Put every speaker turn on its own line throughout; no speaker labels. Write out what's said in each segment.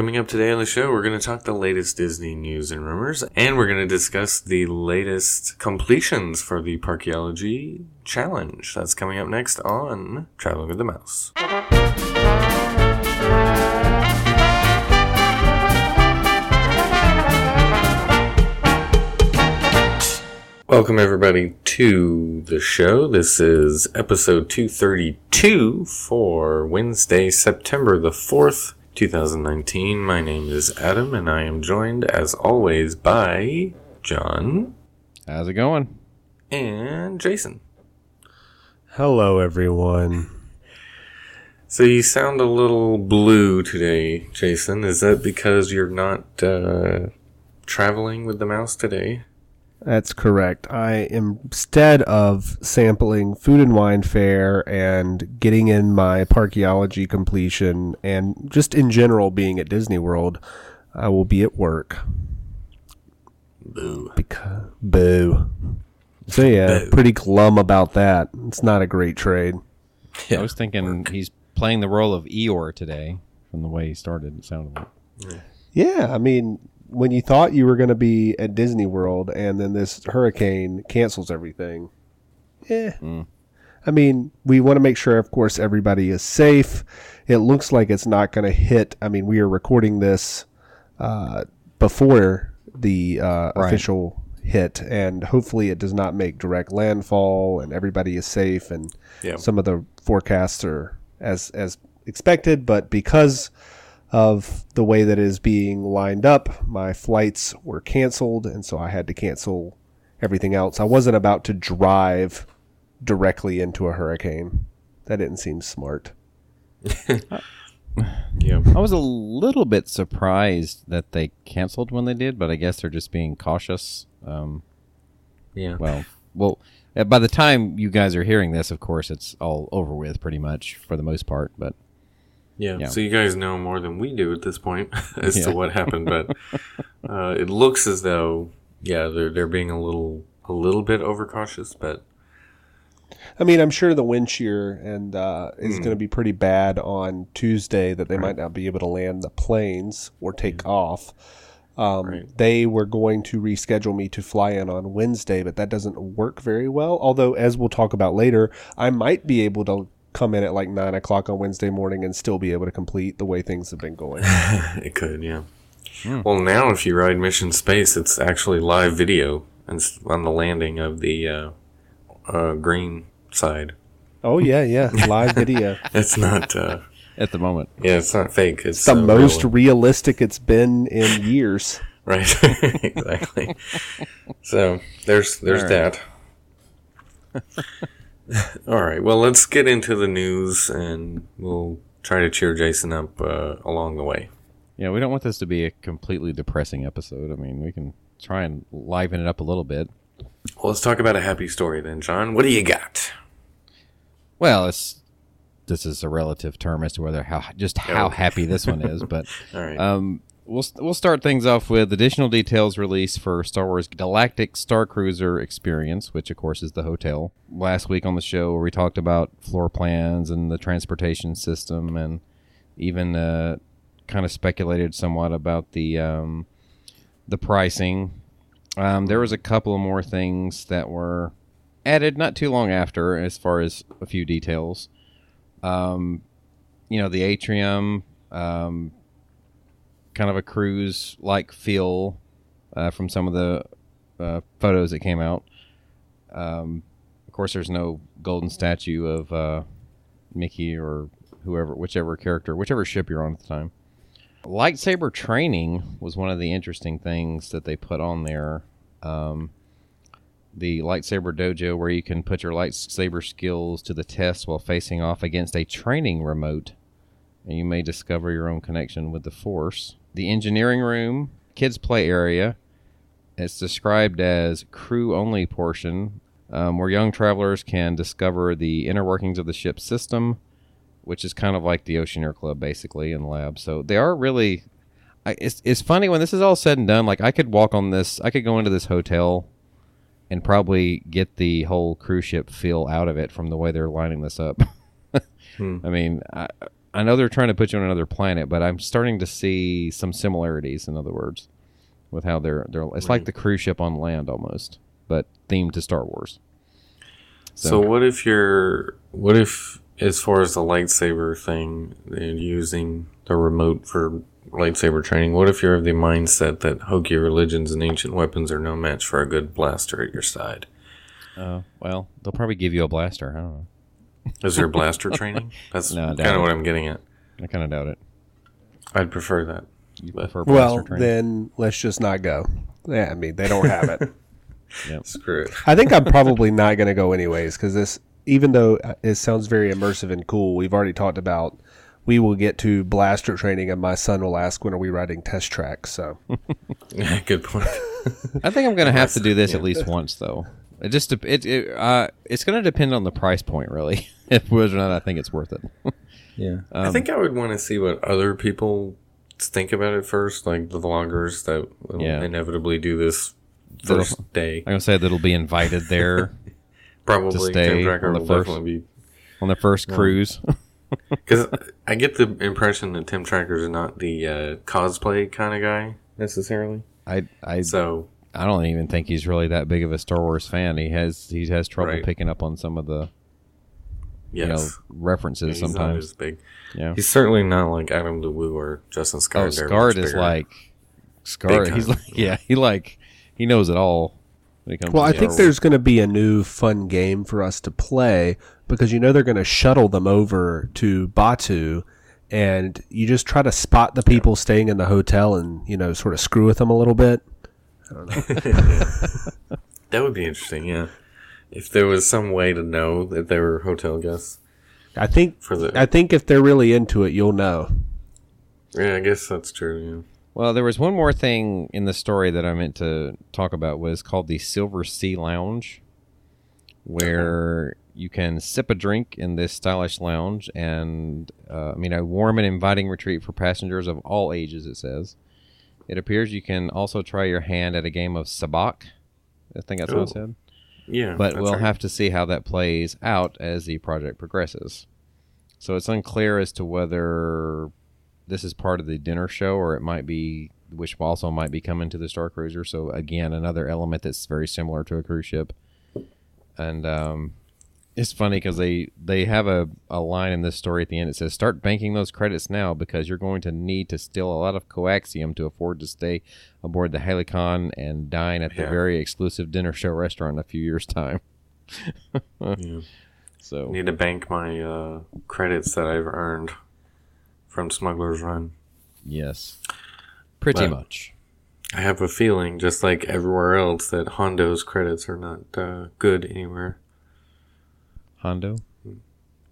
Coming up today on the show, we're going to talk the latest Disney news and rumors, and we're going to discuss the latest completions for the Parkeology Challenge. That's coming up next on Traveling with the Mouse. Welcome, everybody, to the show. This is episode 232 for Wednesday, September the 4th, 2019. My name is Adam, and I am joined, as always, by John
How's it going?
and Jason.
Hello, everyone.
So you sound a little blue today, Jason. Is that because you're not uh, traveling with the mouse today?
That's correct. I am, instead of sampling food and wine fair and getting in my parkeology completion and just in general being at Disney World, I will be at work.
Boo.
Because boo. So yeah,
Boo.
pretty glum about that. It's not a great trade.
I was thinking he's playing the role of Eeyore today from the way he started. It sounded like.
Yeah, I mean, when you thought you were going to be at Disney World and then this hurricane cancels everything, yeah. I mean, we want to make sure, of course, everybody is safe. It looks like it's not going to hit. I mean, we are recording this uh, before the uh,
Right.
official hit, and hopefully it does not make direct landfall and everybody is safe and
Yeah.
some of the forecasts are as as expected, but because of the way that it is being lined up, my flights were canceled, and so I had to cancel everything else. I wasn't about to drive directly into a hurricane. That didn't seem smart.
Yeah.
I was a little bit surprised that they canceled when they did, but I guess they're just being cautious. Um,
Yeah.
well, well, uh, by the time you guys are hearing this, of course, it's all over with pretty much for the most part. But
Yeah.
Yeah.
So you guys know more than we do at this point as
Yeah.
to what happened, but uh, it looks as though yeah they're they're being a little a little bit overcautious, but
I mean, I'm sure the wind shear and uh, is going to be pretty bad on Tuesday. That they might not be able to land the planes or take off. Um,
Right.
They were going to reschedule me to fly in on Wednesday, but that doesn't work very well. Although, as we'll talk about later, I might be able to come in at like nine o'clock on Wednesday morning and still be able to complete the way things have been going.
it could yeah. Well, now if you ride Mission Space, it's actually live video and on the landing of the uh, uh, green side.
oh yeah, yeah, live video.
It's not. Uh,
at the moment,
yeah, it's not fake. It's
the
uh,
most
real.
realistic it's been in years.
Right. exactly. so there's there's
All
that. All right. Well, let's get into the news, and we'll try to cheer Jason up uh, along the way.
yeah, we don't want this to be a completely depressing episode. I mean, we can try and liven it up a little bit.
Well, let's talk about a happy story then, John. What do you got?
Well, it's this is a relative term as to whether how just how
Okay.
happy this one is, but
right.
um, we'll we'll start things off with additional details released for Star Wars Galactic Star Cruiser Experience, which of course is the hotel. Last week on the show, we talked about floor plans and the transportation system, and even uh, kind of speculated somewhat about the um, the pricing. Um, there was a couple of more things that were added not too long after, as far as a few details. Um, you know, the atrium, um, kind of a cruise like feel uh, from some of the uh, photos that came out. Um, of course, there's no golden statue of uh, Mickey or whoever, whichever character, whichever ship you're on at the time. Lightsaber training was one of the interesting things that they put on there. Um, the lightsaber dojo, where you can put your lightsaber skills to the test while facing off against a training remote, and you may discover your own connection with the Force. The engineering room, kids' play area, it's described as crew only portion, um, where young travelers can discover the inner workings of the ship's system, which is kind of like the Oceaneer Club, basically, in lab. So they are really. I, it's, it's funny when this is all said and done. Like I could walk on this, I could go into this hotel and probably get the whole cruise ship feel out of it from the way they're lining this up.
Hmm.
I mean, I, I know they're trying to put you on another planet, but I'm starting to see some similarities. In other words, with how they're they're it's like the cruise ship on land almost, but themed to Star Wars.
So what if you're what if as far as the lightsaber thing and using the remote for lightsaber training, what if you're of the mindset that hokey religions and ancient weapons are no match for a good blaster at your side?
Uh, well, they'll probably give you a blaster. I don't know.
Is there blaster training? That's
No, I
kind of what. I'm getting at.
I kind of doubt it.
I'd prefer that.
You prefer blaster
Well,
training?
then let's just not go. Yeah, I mean they don't have it.
Screw it.
I think I'm probably not going to go anyways because this, even though uh, it sounds very immersive and cool, we've already talked about. We will get to blaster training, and my son will ask, "When are we riding test tracks?" So yeah,
good point.
I think I'm going to have to do this
yeah.
at least once, though. It just dep- it, it uh it's going to depend on the price point, really, if whether or not I think it's worth it.
Yeah. I think I would want to see what other people think about it first, like the vloggers that will
Yeah.
inevitably do this
That'll-
1st day.
I'm going to say that it'll be invited there
Probably
stay
Tim Tracker
on the
will
first-
definitely
on the first cruise.
because I get the impression that Tim Tracker is not the uh, cosplay kind of guy necessarily.
I I
So
I don't even think he's really that big of a Star Wars fan. He has he has trouble
Right.
picking up on some of the
yes,
you know references
he's not
sometimes.
as big.
Yeah.
He's certainly not like Adam the Woo or Justin
Oh,
Scott. They're
Scarred
much
is like
Scar.
He's like yeah, he like he knows it all. When it comes
Well, I think
Wars.
there's going to be a new fun game for us to play because you know they're going to shuttle them over to Batuu, and you just try to spot the people staying in the hotel and you know sort of screw with them a little bit.
that would be interesting. Yeah, if there was some way to know that they were hotel guests
I think
for the.
I think if they're really into it, you'll know.
yeah, I guess that's true.
Well, there was one more thing in the story that I meant to talk about was called the Silver Sea Lounge, where you can sip a drink in this stylish lounge, and uh, I mean a warm and inviting retreat for passengers of all ages. It says. It appears you can also try your hand at a game of sabacc. I think that's what it said.
Yeah,
But we'll
right.
have to see how that plays out as the project progresses. So it's unclear as to whether this is part of the dinner show or it might be, which also might be coming to the Star Cruiser. So again, another element that's very similar to a cruise ship. And um, it's funny because they they have a, a line in this story at the end. It says, "Start banking those credits now because you're going to need to steal a lot of coaxium to afford to stay aboard the Halcyon and dine at the
Yeah.
very exclusive dinner show restaurant in a few years' time."
Yeah.
So
need to bank my uh, credits that I've earned from Smuggler's Run.
yes, pretty
But-
much.
I have a feeling, just like everywhere else, that Hondo's credits are not uh, good anywhere.
Hondo,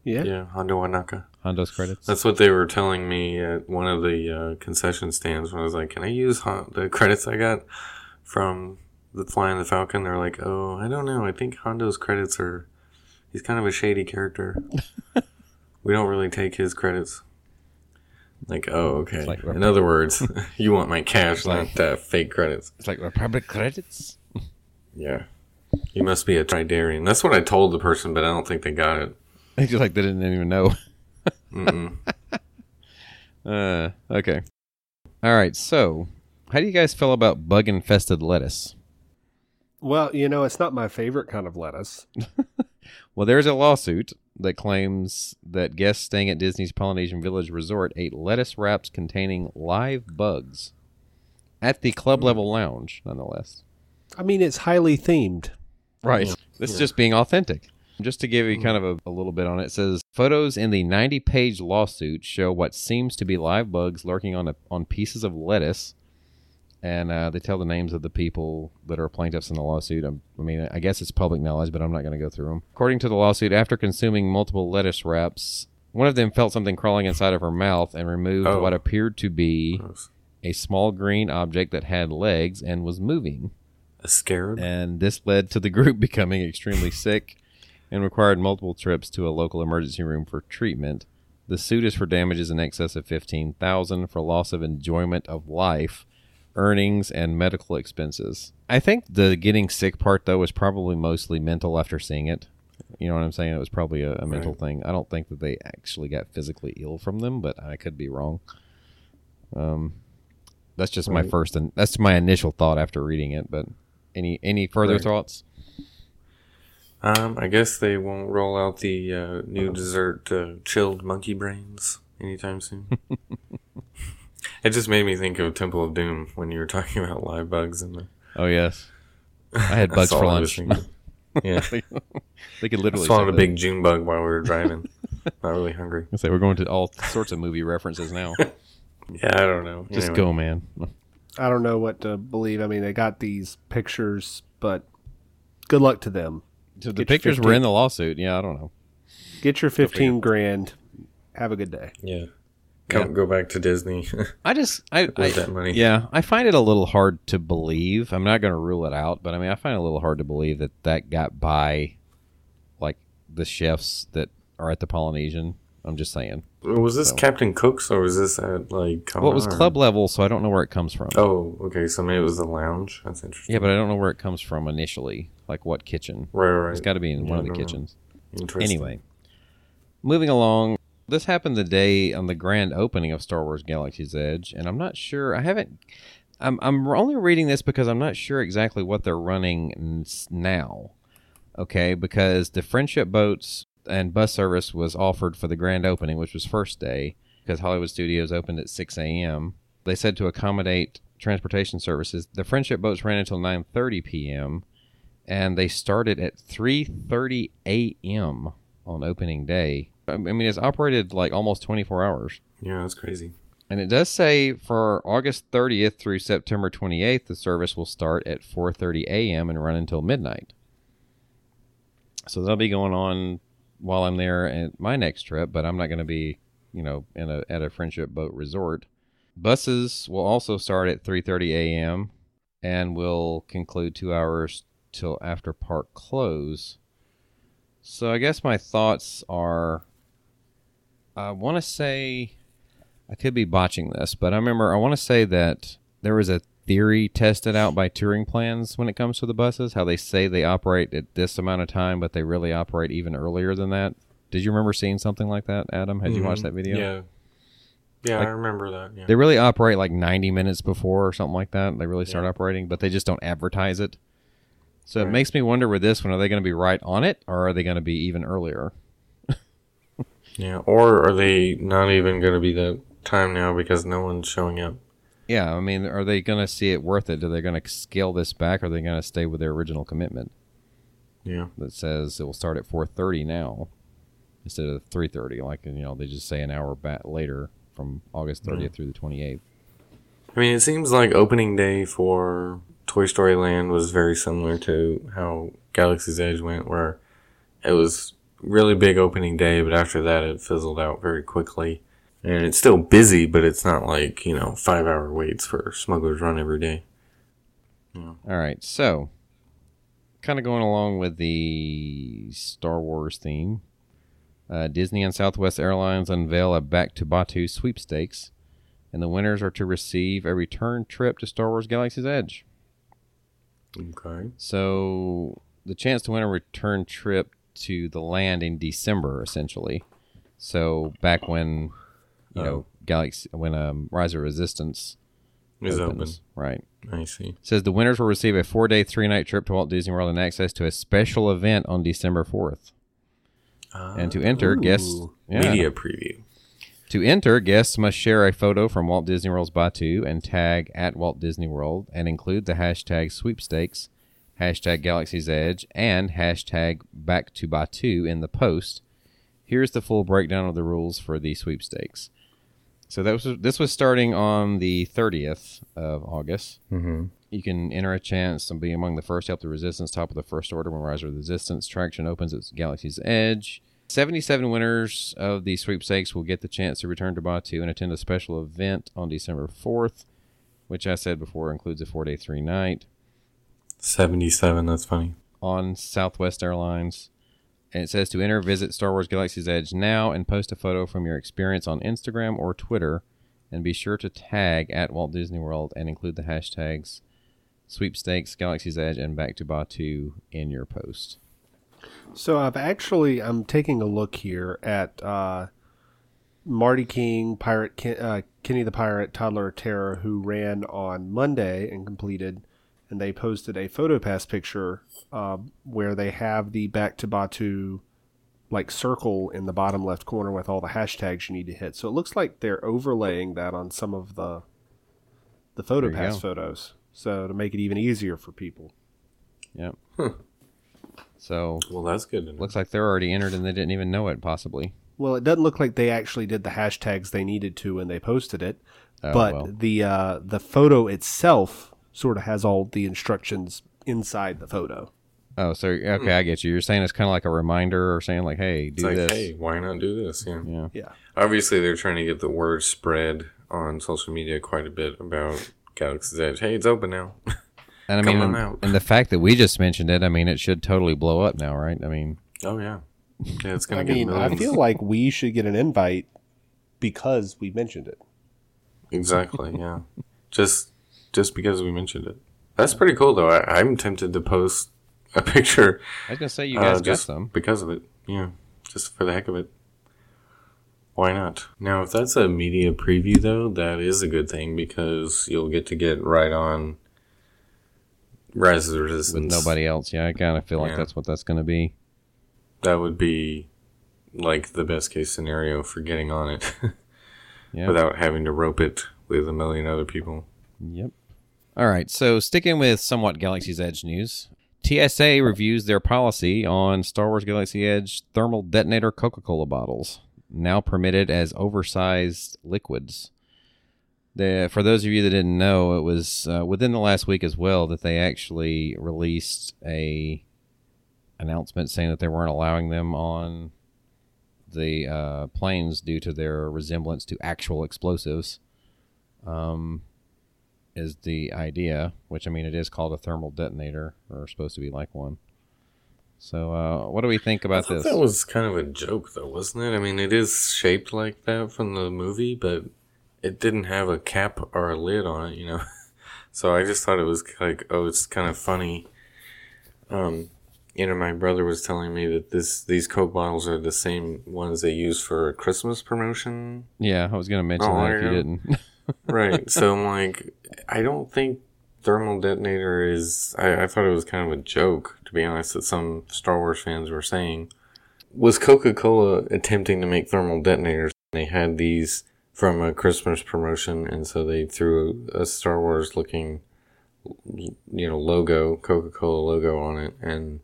Yeah.
Yeah, Hondo Ohnaka.
Hondo's credits.
That's what they were telling me at one of the uh, concession stands when I was like, "Can I use Hon- the credits I got from the Flying the Falcon?" They're like, "Oh, I don't know. I think Hondo's credits are. He's kind of a shady character. we don't really take his credits." Like, oh, okay.
like-
In other words, you want my cash,
like-
not uh, fake credits.
it's like Republic credits.
Yeah. You must be a Toydarian. That's what I told the person, but I don't think they got it.
I feel like they didn't even know. Uh, okay. All right. So, how do you guys feel about bug infested lettuce?
Well, you know, it's not my favorite kind of lettuce.
Well, there's a lawsuit that claims that guests staying at Disney's Polynesian Village Resort ate lettuce wraps containing live bugs at the club level lounge, nonetheless.
I mean, it's highly themed.
Right. This is just being authentic. Just to give you kind of a, a little bit on it, it says photos in the 90 page lawsuit show what seems to be live bugs lurking on a, on pieces of lettuce. And uh, they tell the names of the people that are plaintiffs in the lawsuit. Um, I mean, I guess it's public knowledge, but I'm not going to go through them. According to the lawsuit, after consuming multiple lettuce wraps, one of them felt something crawling inside of her mouth and removed
Oh.
what appeared to be
Gross.
a small green object that had legs and was moving
A scarab?
and this led to the group becoming extremely sick and required multiple trips to a local emergency room for treatment. The suit is for damages in excess of 15000 for loss of enjoyment of life, earnings, and medical expenses. I think the getting sick part, though, was probably mostly mental after seeing it. You know what I'm saying? It was probably a, a mental
Right.
thing. I don't think that they actually got physically ill from them, but I could be wrong. Um, that's just my first and that's my initial thought after reading it. But any any further
Right.
thoughts?
Um, I guess they won't roll out the uh, new dessert uh, chilled monkey brains anytime soon. it just made me think of Temple of Doom when you were talking about live bugs and the
Oh yes, I had bugs
That's all
for lunch.
yeah,
they could
I
literally
swallowed
say
a big June bug while we were driving. Not really hungry.
I say we're going to all sorts of movie references now.
Yeah, I don't know.
Just
Anyway.
go, man.
I don't know what to believe. I mean, they got these pictures, but good luck to them.
So the
Get your
pictures were in the lawsuit. Yeah, I don't know.
Get your 15 grand. Have a good day.
Yeah. Come, Go back to Disney
I just I, I
that money.
yeah I find it a little hard to believe. I'm not going to rule it out, but I mean I find it a little hard to believe that that got by like the chefs that are at the Polynesian. I'm just saying.
Was this
So-
Captain Cook's or was this at like?
Well, it was club level, so I don't know where it comes from.
Oh, okay. So maybe it was the lounge. That's interesting.
Yeah, but I don't know where it comes from initially. Like what kitchen?
right, right.
It's got to be in
Yeah,
one of the kitchens.
Interesting.
Anyway, moving along. This happened the day on the grand opening of Star Wars Galaxy's Edge, and I'm not sure. I haven't. I'm I'm only reading this because I'm not sure exactly what they're running now. Okay, because the friendship boats and bus service was offered for the grand opening, which was first day, because Hollywood Studios opened at 6 a.m. They said to accommodate transportation services, the friendship boats ran until 9:30 p.m. and they started at 3:30 a.m. on opening day. I mean, it's operated like almost 24 hours.
Yeah, that's crazy.
And it does say for August 30th through September 28th, the service will start at 4:30 a.m. and run until midnight. So that'll be going on while I'm there at my next trip, but I'm not going to be, you know, in a at a friendship boat resort. Buses will also start at 3:30 a.m. and will conclude 2 hours till after park close. So I guess my thoughts are I want to say I could be botching this, but I remember I want to say that there was a theory tested out by touring plans when it comes to the buses, how they say they operate at this amount of time, but they really operate even earlier than that. Did you remember seeing something like that, Adam? Had you watched
Mhm.
that video?
Yeah. Yeah,
Like-
I remember that. Yeah.
They really operate like 90 minutes before or something like that. They really start
Yeah.
operating, but they just don't advertise it. So it makes me wonder with this one, are they going to be right on it or are they going to be even earlier?
Yeah. Or are they not even going to be that time now because no one's showing up?
Yeah, I mean, are they going to see it worth it? Are they going to scale this back? Or are they going to stay with their original commitment
Yeah.
that says it will start at 4:30 now instead of 3:30? Like you know, they just say an hour back later from August 30th through the 28th.
I mean, it seems like opening day for Toy Story Land was very similar to how Galaxy's Edge went, where it was really big opening day, but after that it fizzled out very quickly. And it's still busy, but it's not like, you know, five hour waits for Smuggler's Run every day.
All right, so kind of going along with the Star Wars theme, uh, Disney and Southwest Airlines unveil a Back to Batuu sweepstakes, and the winners are to receive a return trip to Star Wars Galaxy's Edge.
Okay.
So the chance to win a return trip to the land in December, essentially. So back when you know
Oh.
Galaxy when um, Rise of Resistance
Is open.
right?
I see.
says the winners will receive a four day, three night trip to Walt Disney World and access to a special event on December 4th. And to enter, guests yeah.
Media preview.
To enter, guests must share a photo from Walt Disney World's Batuu and tag at Walt Disney World and include the hashtag sweepstakes, hashtag Galaxy's Edge, and hashtag back to Batuu in the post. Here's the full breakdown of the rules for the sweepstakes. So that was this was starting on the 30th of August.
Mm-hmm.
You can enter a chance to be among the first to help the Resistance top of the first order when Rise of the Resistance traction opens at Galaxy's Edge. 77 winners of the sweepstakes will get the chance to return to Batuu and attend a special event on December 4th, which I said before includes a four day, three night
77, that's funny.
on Southwest Airlines. And it says to enter, visit Star Wars Galaxy's Edge now and post a photo from your experience on Instagram or Twitter. And be sure to tag at Walt Disney World and include the hashtags sweepstakes, Galaxy's Edge, and back to Batuu in your post.
So I've actually I'm taking a look here at uh, Marty King, Pirate Ken, uh, Kenny the Pirate, Toddler Terror, who ran on Monday and completed, and they posted a PhotoPass picture uh, where they have the Back to Batuu like circle in the bottom left corner with all the hashtags you need to hit. So it looks like they're overlaying that on some of the the
you
PhotoPass photos, so to make it even easier for people.
Yep.
Huh.
So
Well, that's good. To know.
looks like they're already entered and they didn't even know it. Possibly.
Well, it doesn't look like they actually did the hashtags they needed to when they posted it,
Oh,
but
well.
the uh, the photo itself sort of has all the instructions inside the photo.
Oh, so okay, I get you. You're saying it's kind of like a reminder, or saying like, "Hey,
it's
do
like,
this."
hey, why not do this? Yeah.
Yeah.
Yeah,
Obviously, they're trying to get the word spread on social media quite a bit about Galaxy's Edge. Hey, it's open now.
And I mean, and, and the fact that we just mentioned it, I mean, it should totally blow up now, right? I mean,
oh yeah, yeah. It's gonna
I
get
mean, I feel like we should get an invite because we mentioned it.
Exactly. Yeah. just just because we mentioned it. That's pretty cool, though. I, I'm tempted to post a picture.
I was gonna say you
uh,
guys got
just
some.
because of it. Yeah, just for the heck of it. Why not? Now, if that's a media preview, though, that is a good thing because you'll get to get right on Rise of the
with nobody else. Yeah, I kind of feel like
Yeah.
that's what that's going to be.
That would be like the best case scenario for getting on it
Yeah.
without having to rope it with a million other people.
Yep. All right. So sticking with somewhat Galaxy's Edge news, TSA reviews their policy on Star Wars Galaxy Edge thermal detonator Coca-Cola bottles, now permitted as oversized liquids. The, for those of you that didn't know, it was uh, within the last week as well that they actually released a announcement saying that they weren't allowing them on the uh, planes due to their resemblance to actual explosives. Um, is the idea, which I mean, it is called a thermal detonator, or supposed to be like one. So, uh, what do we think about this?
that was kind of a joke, though, wasn't it? I mean, it is shaped like that from the movie, but it didn't have a cap or a lid on it, you know. so I just thought it was like, oh, it's kind of funny. Um, you know, my brother was telling me that this these Coke bottles are the same ones they use for a Christmas promotion,
yeah, I was going to mention
Oh,
that if
you
didn't.
right? so I'm like, I don't think thermal detonator is. I, I thought it was kind of a joke, to be honest, that some Star Wars fans were saying. Was Coca Cola attempting to make thermal detonators? They had these from a Christmas promotion, and so they threw a Star Wars looking, you know, logo, Coca Cola logo on it, and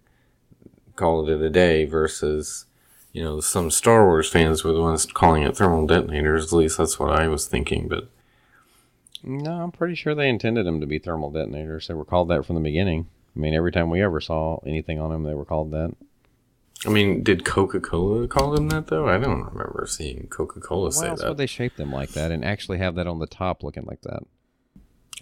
called it a day. Versus, you know, some Star Wars fans were the ones calling it thermal detonators. At least that's what I was thinking, but.
No, I'm pretty sure they intended them to be thermal detonators. They were called that from the beginning. I mean, every time we ever saw anything on them, they were called that.
I mean, did Coca Cola call them that though? I don't remember seeing Coca Cola say
else
that.
would they shape them like that and actually have that on the top looking like that?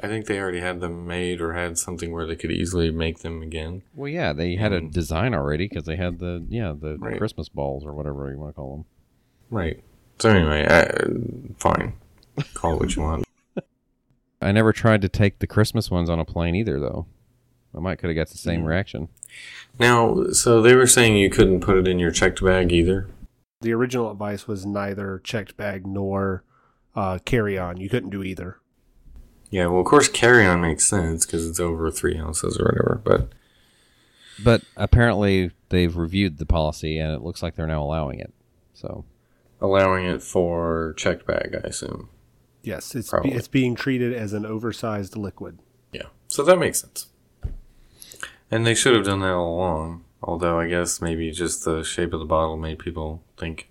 I think they already had them made or had something where they could easily make them again.
Well, yeah, they had a design already because they had the yeah the
Right.
Christmas balls or whatever you want to call them.
Right. So anyway, I, fine. Call it what you want.
I never tried to take the Christmas ones on a plane either, though. I might could have got the same
Mm.
reaction.
Now, so they were saying you couldn't put it in your checked bag either.
The original advice was neither checked bag nor uh, carry on. You couldn't do either.
Yeah, well, of course, carry on makes sense because it's over three ounces or whatever. But
But apparently, they've reviewed the policy, and it looks like they're now allowing it. So
allowing it for checked bag, I assume.
Yes, it's
Probably.
it's being treated as an oversized liquid.
Yeah, so that makes sense. And they should have done that all along. Although I guess maybe just the shape of the bottle made people think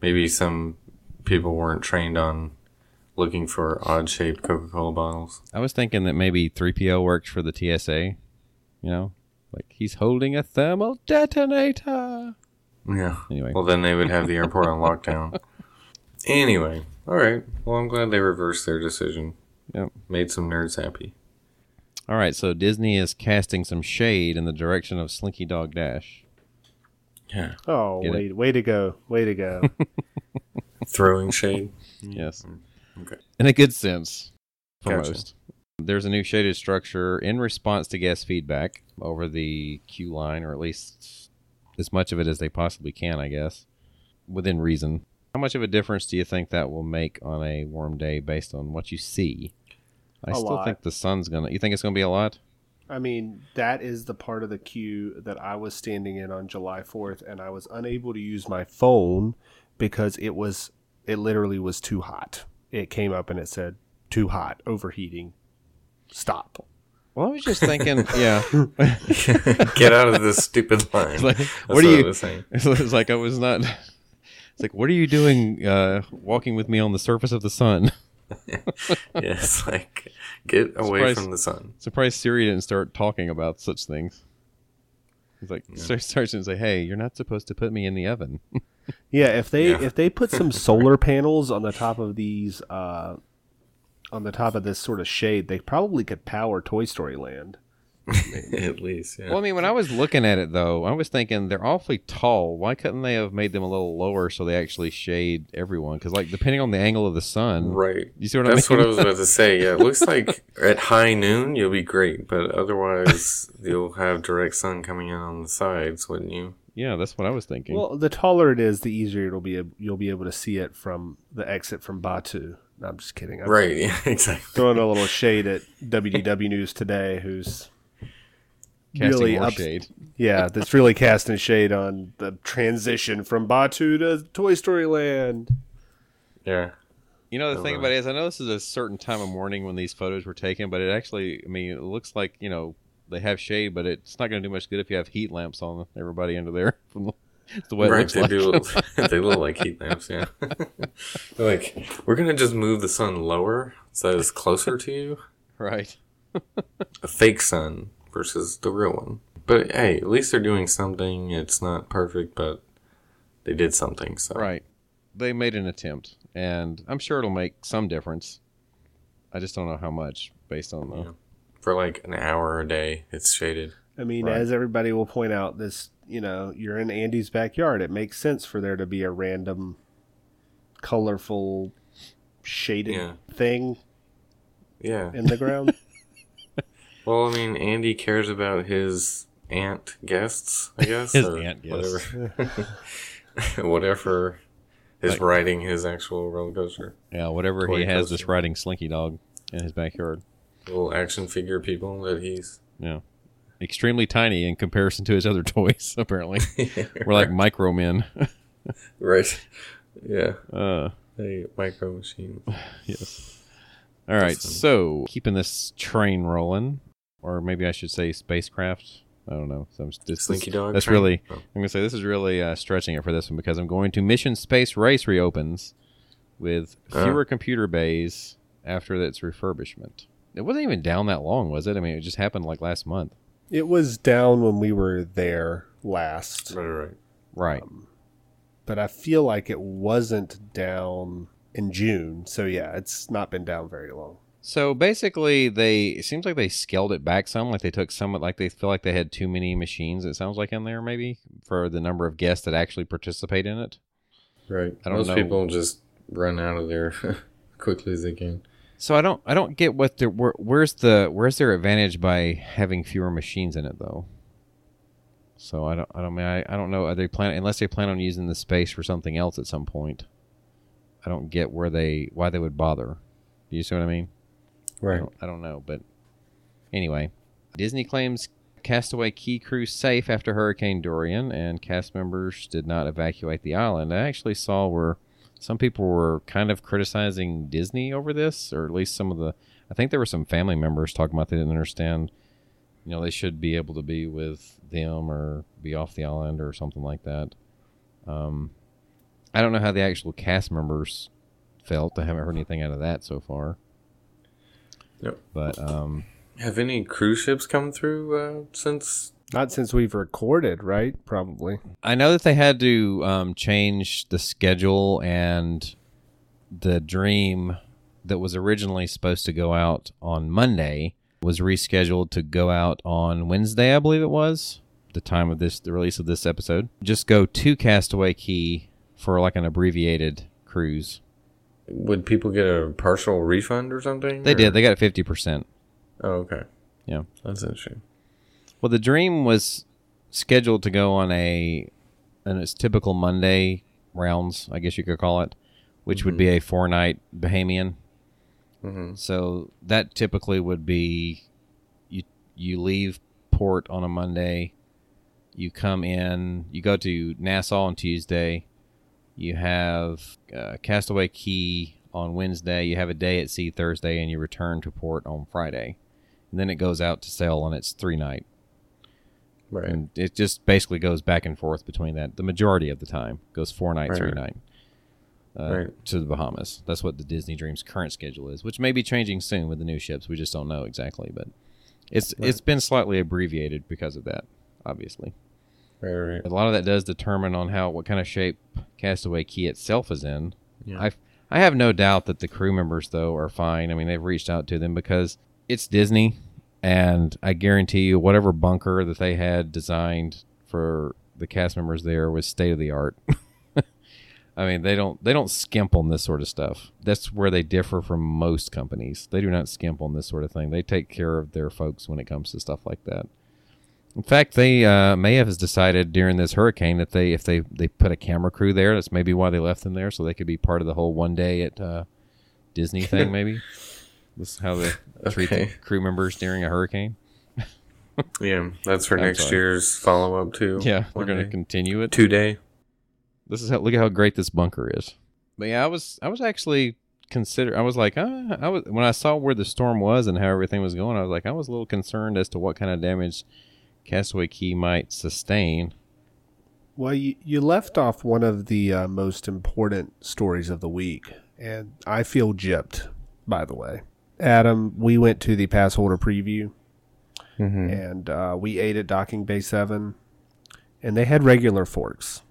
maybe some people weren't trained on looking for odd shaped Coca Cola bottles.
I was thinking that maybe 3PO works for the TSA. You know, like he's holding a thermal detonator.
Yeah.
Anyway,
Well, then they would have the airport on lockdown. Anyway, all right. Well, I'm glad they reversed their decision.
Yep.
Made some nerds happy.
all right. So Disney is casting some shade in the direction of Slinky Dog Dash.
Yeah.
Oh,
Get it?
wait, way to go, way to go.
Throwing shade.
Yes.
Mm, okay.
In a good sense, for
Gotcha.
most. There's a new shaded structure in response to guest feedback over the queue line, or at least as much of it as they possibly can, I guess, within reason. How much of a difference do you think that will make on a warm day based on what you see? I
A
still
lot.
think the sun's gonna. You think it's gonna be a lot?
I mean, that is the part of the queue that I was standing in on July 4th, and I was unable to use my phone because it was, it literally was too hot. It came up and it said, too hot, overheating, stop.
Well, I was just thinking, yeah.
Get out of this stupid line.
like,
That's
what are
I
you?
was saying.
It's like I was not. It's like, what are you doing, uh, walking with me on the surface of the sun?
Yeah, it's like get away
Surprise.
from the sun.
Surprised Siri didn't start talking about such things. He's like, start starts and say, "Hey, you're not supposed to put me in the oven."
Yeah, if they
Yeah.
if they put some solar panels on the top of these uh on the top of this sort of shade, they probably could power Toy Story Land.
At least, yeah.
Well, I mean, when I was looking at it though, I was thinking they're awfully tall. Why couldn't they have made them a little lower so they actually shade everyone? Because, like, depending on the angle of the sun,
right.
You see what
That's
I mean?
That's what I was about to say. Yeah, it looks like at high noon you'll be great, but otherwise you'll have direct sun coming in on the sides, wouldn't you?
yeah, that's what I was thinking.
Well, the taller it is, the easier it'll be. You'll be able to see it from the exit from Batuu. No, I'm just kidding. I'm
Right. Yeah. Exactly.
throwing a little shade at WDW News today, who's
Casting
really
more
ups-
shade.
yeah, that's really casting shade on the transition from Batuu to Toy Story Land.
Yeah.
You know, the
Oh,
thing
wow.
about it is, I know this is a certain time of morning when these photos were taken, but it actually, I mean, it looks like you know they have shade, but it's not going to do much good if you have heat lamps on everybody under there. From the, it's the way it
right.
looks
They
like.
do. Look, they look like heat lamps. Yeah. Like we're gonna just move the sun lower so that it's closer to you.
right.
A fake sun versus the real one. But hey, at least they're doing something. It's not perfect, but they did something. So
Right. They made an attempt, and I'm sure it'll make some difference. I just don't know how much based on the.
Yeah. for like an hour a day, it's shaded.
I mean,
Right.
as everybody will point out, this you know, you're in Andy's backyard. It makes sense for there to be a random, colorful, shaded
Yeah.
thing
Yeah.
in the ground.
Well, I mean, Andy cares about his aunt guests, I guess.
His aunt guests.
Whatever. whatever is
Like-
riding his actual roller coaster.
Yeah, whatever
Toy
he has
coaster.
this riding Slinky Dog in his backyard.
Little action figure people that he's.
Yeah. Extremely tiny in comparison to his other toys, apparently. We're like micro men.
right. Yeah.
uh,
A micro machine.
yes. All right, so keeping this train rolling, or maybe I should say spacecraft. I don't know. So I'm, this,
Slinky
this-
dog.
That's
train?
really.
Oh.
I'm gonna say this is really uh, stretching it for this one because I'm going to Mission Space Race reopens with
Ah.
fewer computer bays after its refurbishment. It wasn't even down that long, was it? I mean, it just happened like last month.
it was down when we were there last,
Right, right.
Right.
but I feel like it wasn't down in June. So yeah, it's not been down very long.
So basically, they it seems like they scaled it back some. Like they took some, like they feel like they had too many machines. It sounds like in there maybe for the number of guests that actually participate in it.
Right.
I don't
Most
know.
people just run out of there quickly as they can.
So I don't I don't get what the where, where's the where's their advantage by having fewer machines in it though. So I don't I don't mean I, I don't know are they plan unless they plan on using the space for something else at some point. I don't get where they why they would bother. Do you see what I mean? I don't, I don't know, but anyway, Disney claims Castaway Cay crew safe after Hurricane Dorian, and cast members did not evacuate the island. I actually saw where some people were kind of criticizing Disney over this, or at least some of the. I think there were some family members talking about they didn't understand. You know, they should be able to be with them or be off the island or something like that. Um, I don't know how the actual cast members felt. I haven't heard anything out of that so far.
Yep.
But um,
Have any cruise ships come through uh, since?
Not since we've recorded, right? Probably.
I know that they had to um, change the schedule and the dream that was originally supposed to go out on Monday was rescheduled to go out on Wednesday, I believe it was, the time of this the release of this episode. Just go to Castaway Cay for like an abbreviated cruise.
Would people get a partial refund or something?
They
or-
did. They got fifty percent.
Oh, okay.
Yeah.
That's interesting.
Well, the dream was scheduled to go on a and its typical Monday rounds, I guess you could call it, which would be a four night Bahamian.
Mm-hmm.
So that typically would be you you leave port on a Monday, you come in, you go to Nassau on Tuesday, you have uh, Castaway Cay on Wednesday, you have a day at sea Thursday, and you return to port on Friday. And then it goes out to sail on its three night.
Right.
And it just basically goes back and forth between that. The majority of the time goes four night, three night. uh,
Right.
to the Bahamas. That's what the Disney Dreams current schedule is, which may be changing soon with the new ships. We just don't know exactly, but it's it's been slightly abbreviated because of that, obviously.
Right. Right.
A lot of that does determine on how what kind of shape Castaway Cay itself is in.
Yeah.
I I have no doubt that the crew members though are fine. I mean, they've reached out to them because it's Disney, and I guarantee you, whatever bunker that they had designed for the cast members there was state of the art. I mean, they don't they don't skimp on this sort of stuff. That's where they differ from most companies. They do not skimp on this sort of thing. They take care of their folks when it comes to stuff like that. In fact, they uh, may have decided during this hurricane that they if they they put a camera crew there, that's maybe why they left them there, so they could be part of the whole one day at uh, Disney thing. Maybe this is how they treat the crew members during a hurricane.
Yeah, that's for
I'm
next
sorry.
year's follow up too.
Yeah, we're going to continue it.
two day.
This is how look at how great this bunker is. But yeah, I was I was actually consider I was like uh, I was when I saw where the storm was and how everything was going, I was like I was a little concerned as to what kind of damage Castaway Cay might sustain.
Well, you, you left off one of the uh, most important stories of the week, and I feel gypped, by the way. Adam, we went to the pass holder preview,
Mm-hmm.
and uh, we ate at Docking Bay 7, and they had regular forks.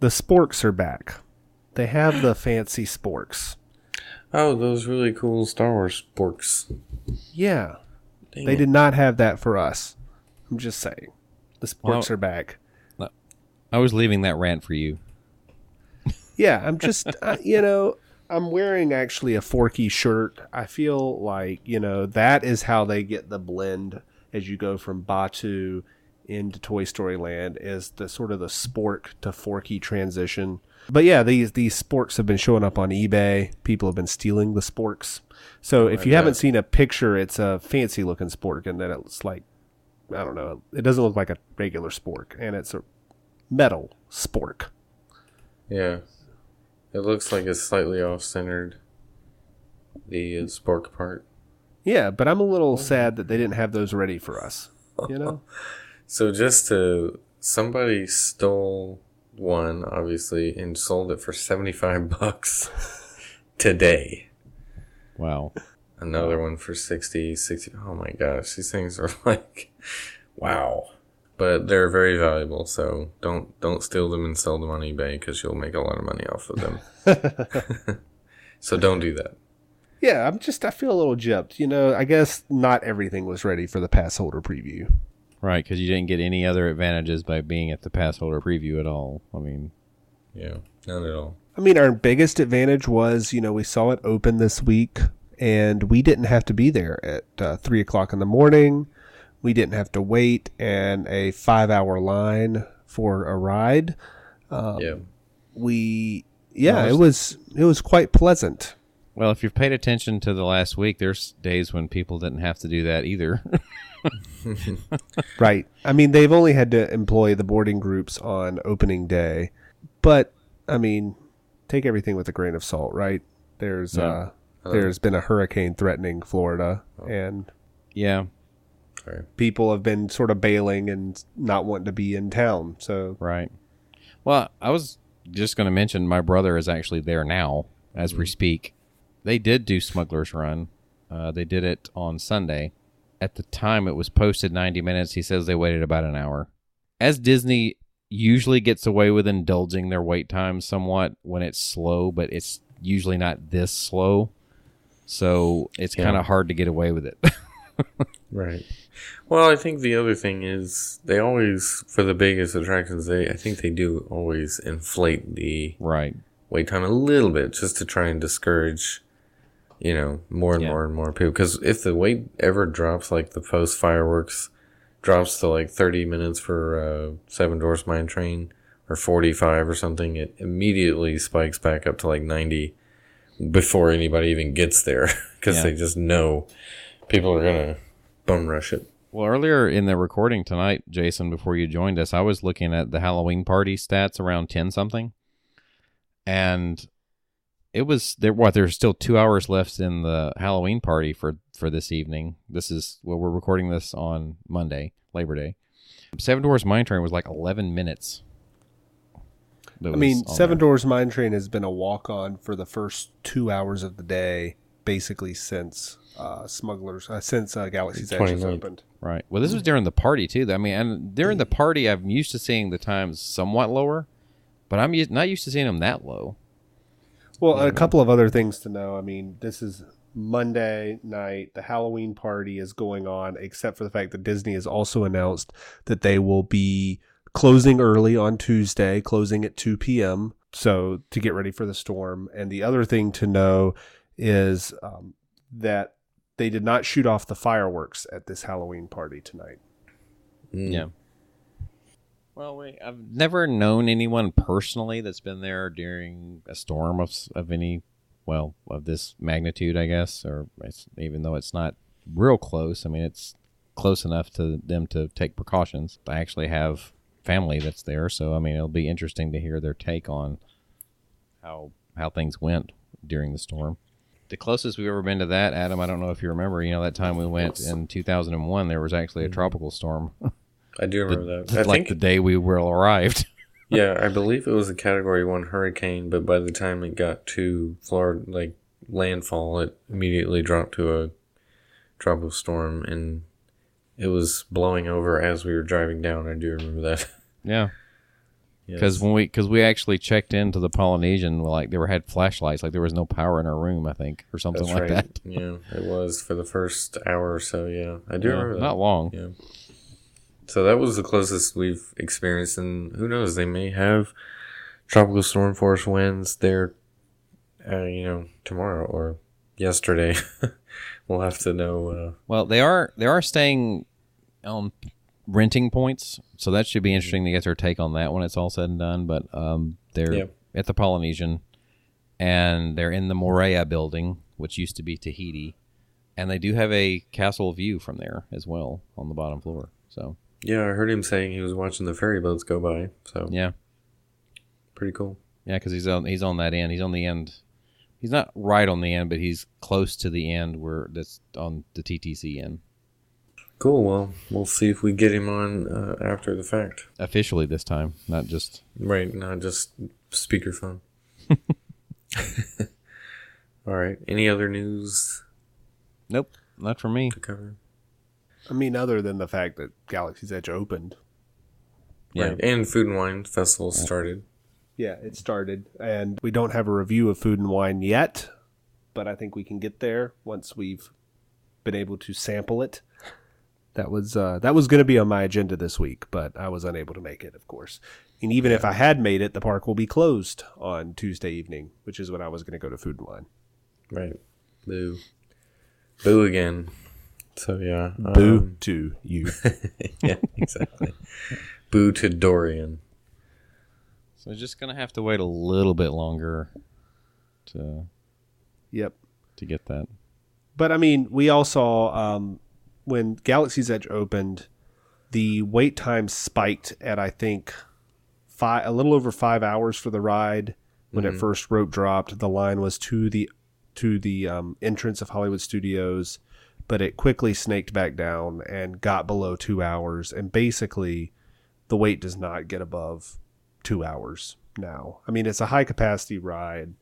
The sporks are back. They have the fancy sporks.
Oh, those really cool Star Wars sporks.
Yeah,
Dang
they
it.
did not have that for us. I'm just saying. The sporks
Well-
are back.
I was leaving that rant for you.
Yeah, I'm just, uh, you know, I'm wearing actually a Forky shirt. I feel like, you know, that is how they get the blend as you go from Batuu into Toy Story Land is the sort of the spork to Forky transition. But yeah, these these sporks have been showing up on eBay. People have been stealing the sporks. So if
I
you haven't seen a picture, it's a fancy looking spork, and then it's like, I don't know, it doesn't look like a regular spork, and it's a metal spork.
Yeah. It looks like it's slightly off centered. The uh, spork part.
Yeah, but I'm a little sad that they didn't have those ready for us. You know?
So just to somebody stole one, obviously, and sold it for seventy five bucks today.
Wow.
Another one for 60, 60. Oh my gosh, these things are like, wow. But they're very valuable, so don't don't steal them and sell them on eBay because you'll make a lot of money off of them. so don't do that.
yeah, I'm just I feel a little gypped. You know, I guess not everything was ready for the pass holder preview.
Right, because you didn't get any other advantages by being at the pass holder preview at all. I mean,
Yeah, not at all.
I mean, our biggest advantage was, you know, we saw it open this week, and we didn't have to be there at uh, three o'clock in the morning. We didn't have to wait in a five-hour line for a ride.
yeah,
We, yeah, it was it was quite pleasant.
well, if you've paid attention to the last week, there's days when people didn't have to do that either.
Right. I mean, they've only had to employ the boarding groups on opening day, but I mean, take everything with a grain of salt, right? There's
Yeah.
uh, there's been a hurricane threatening Florida, and
yeah,
sorry.
people have been sort of bailing and not wanting to be in town. So
right. Well, I was just going to mention my brother is actually there now as we speak. They did do Smuggler's Run. Uh, they did it on Sunday. At the time it was posted 90 minutes, he says they waited about an hour. As Disney usually gets away with indulging their wait times somewhat when it's slow, but it's usually not this slow. So it's
Yeah.
kind of hard to get away with it.
Right. Well, I think the other thing is they always, for the biggest attractions, they I think they do always inflate the
right.
wait time a little bit just to try and discourage, you know, more and
Yeah.
more and more people. Because if the wait ever drops, like the post fireworks drops to like 30 minutes for uh, Seven Dwarfs Mine Train or 45 or something, it immediately spikes back up to like 90 before anybody even gets there because
Yeah.
they just know people are gonna bum rush it.
Well, earlier in the recording tonight, Jason, before you joined us, I was looking at the Halloween party stats around ten something, and it was there. What there's still two hours left in the Halloween party for for this evening. This is well, we're recording this on Monday, Labor Day. Seven Dwarfs Mine Train was like eleven minutes.
I mean, Seven
there.
Dwarfs Mine Train has been a walk on for the first two hours of the day, basically since uh, Smugglers, uh, since uh, Galaxy's Edge has opened.
Right. Well, this was during the party too. I mean, and during the party, I'm used to seeing the times somewhat lower, but I'm used, not used to seeing them that low.
Well, a couple of other things to know. I mean, this is Monday night. The Halloween party is going on, except for the fact that Disney has also announced that they will be closing early on Tuesday, closing at 2 p.m. So to get ready for the storm. And the other thing to know is um, that they did not shoot off the fireworks at this Halloween party tonight.
Mm.
Yeah. Well, we, I've never known anyone personally that's been there during a storm of, of any, well, of this magnitude, I guess, or it's, even though it's not real close. I mean, it's close enough to them to take precautions. I actually have family that's there, so I mean, it'll be interesting to hear their take on how how things went during the storm. The closest we've ever been to that, Adam, I don't know if you remember, you know, that time we went in 2001, there was actually a mm-hmm. tropical storm.
I do remember that. I
like
think,
the day we were arrived.
yeah, I believe it was a Category One hurricane, but by the time it got to Florida, like landfall, it immediately dropped to a tropical storm, and it was blowing over as we were driving down. I do remember that.
yeah,
Yes.
because when we because we actually checked into the Polynesian, like they were had flashlights, like there was no power in our room, I think, or something
That's
like
right.
that.
Yeah, it was for the first hour or so. Yeah, I do
Yeah,
remember that.
not long.
Yeah. So that was the closest we've experienced, and who knows? They may have tropical storm force winds there, uh, you know, tomorrow or yesterday. we'll have to know. Uh,
Well, they are they are staying on renting points, so that should be interesting to get their take on that when it's all said and done. But um, they're
Yeah.
at the Polynesian, and they're in the Moorea building, which used to be Tahiti, and they do have a castle view from there as well on the bottom floor. So
yeah, I heard him saying he was watching the ferry boats go by. So
yeah,
pretty cool.
yeah, because he's on he's on that end. He's on the end. He's not right on the end, but he's close to the end where that's on the TTC end.
Cool. Well, we'll see if we get him on uh, after the fact.
Officially this time, not just
Right, not just speakerphone. All right. Any other news
nope, not for me.
to cover?
I mean, other than the fact that Galaxy's Edge opened.
Yeah.
Right. And Food and Wine Festival started.
Yeah, it started, and we don't have a review of Food and Wine yet, but I think we can get there once we've been able to sample it. That was uh, that was going to be on my agenda this week, but I was unable to make it, of course. And even if I had made it, the park will be closed on Tuesday evening, which is when I was going to go to Food and Wine.
Right. Boo. Boo again. So yeah.
Boo
um,
to you.
yeah, exactly. Boo to Dorian.
So I'm just gonna have to wait a little bit longer to
yep.
to get that.
But I mean, we all saw um, when Galaxy's Edge opened, the wait time spiked at I think five, a little over five hours for the ride. When it first rope dropped, the line was to the to the um, entrance of Hollywood Studios, but it quickly snaked back down and got below two hours. And basically, the wait does not get above two hours now. I mean, it's a high capacity ride,